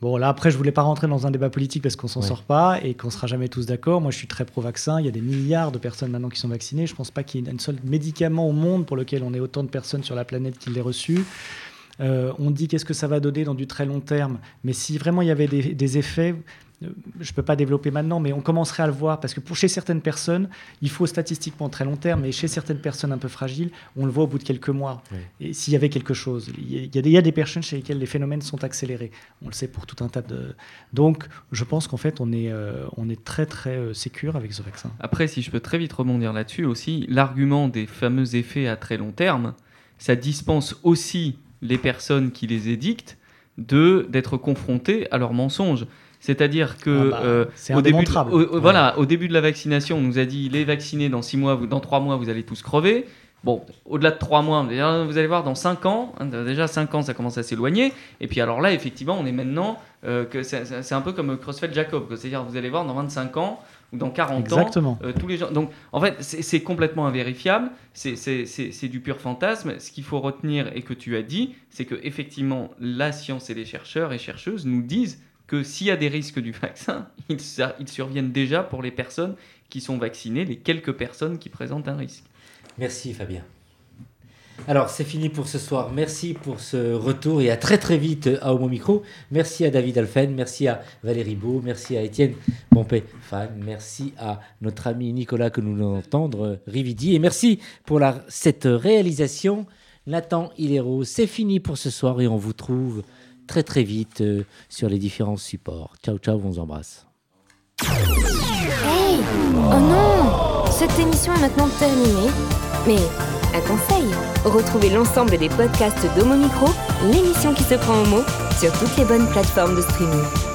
Bon, là, après, je voulais pas rentrer dans un débat politique parce qu'on s'en Ouais. sort pas et qu'on sera jamais tous d'accord. Moi, je suis très pro-vaccin. Il y a des milliards de personnes maintenant qui sont vaccinées. Je pense pas qu'il y ait un seul médicament au monde pour lequel on ait autant de personnes sur la planète qui l'aient reçu. Euh, on dit qu'est-ce que ça va donner dans du très long terme. Mais si vraiment il y avait des, des effets, je ne peux pas développer maintenant, mais on commencerait à le voir. Parce que pour chez certaines personnes, il faut statistiquement très long terme. Mais chez certaines personnes un peu fragiles, on le voit au bout de quelques mois. Et s'il y avait quelque chose, il y, a, il y a des- il y a des personnes chez lesquelles les phénomènes sont accélérés. On le sait pour tout un tas de. Donc, je pense qu'en fait, on est, euh, on est très très euh, sécure avec ce vaccin. Après, si je peux très vite rebondir là-dessus aussi, l'argument des fameux effets à très long terme, ça dispense aussi les personnes qui les édictent de d'être confrontées à leurs mensonges. C'est-à-dire que Ah bah, euh, c'est au, début de, au- Ouais. voilà, au début de la vaccination, on nous a dit les vaccinés dans 6 mois, vous- dans 3 mois, vous allez tous crever. Bon, au-delà de 3 mois, d'ailleurs, vous allez voir, dans 5 ans, hein, déjà 5 ans, ça commence à s'éloigner. Et puis alors là, effectivement, on est maintenant, euh, que c'est un peu comme CrossFit Jacob, quoi. c'est-à-dire vous allez voir dans 25 ans ou dans 40 Exactement. ans, euh, tous les gens. Donc en fait, c'est complètement invérifiable, c'est du pur fantasme. Ce qu'il faut retenir et que tu as dit, c'est que effectivement, la science et les chercheurs et chercheuses nous disent que s'il y a des risques du vaccin, ils, surviennent déjà pour les personnes qui sont vaccinées, les quelques personnes qui présentent un risque. Merci Fabien. Alors c'est fini pour ce soir. Merci pour ce retour et à très très vite à Homo Micro. Merci à David Alphen, merci à Valérie Beau, merci à Étienne Pompé Fan, merci à notre ami Nicolas que nous venons d'entendre, Rividi, et merci pour cette réalisation. Nathan Hilero, c'est fini pour ce soir et on vous trouve très très vite euh, sur les différents supports. Ciao ciao, on vous embrasse. Hey Oh non Cette émission est maintenant terminée. Mais un conseil retrouvez l'ensemble des podcasts d'Homo Micro, l'émission qui se prend au mot, sur toutes les bonnes plateformes de streaming.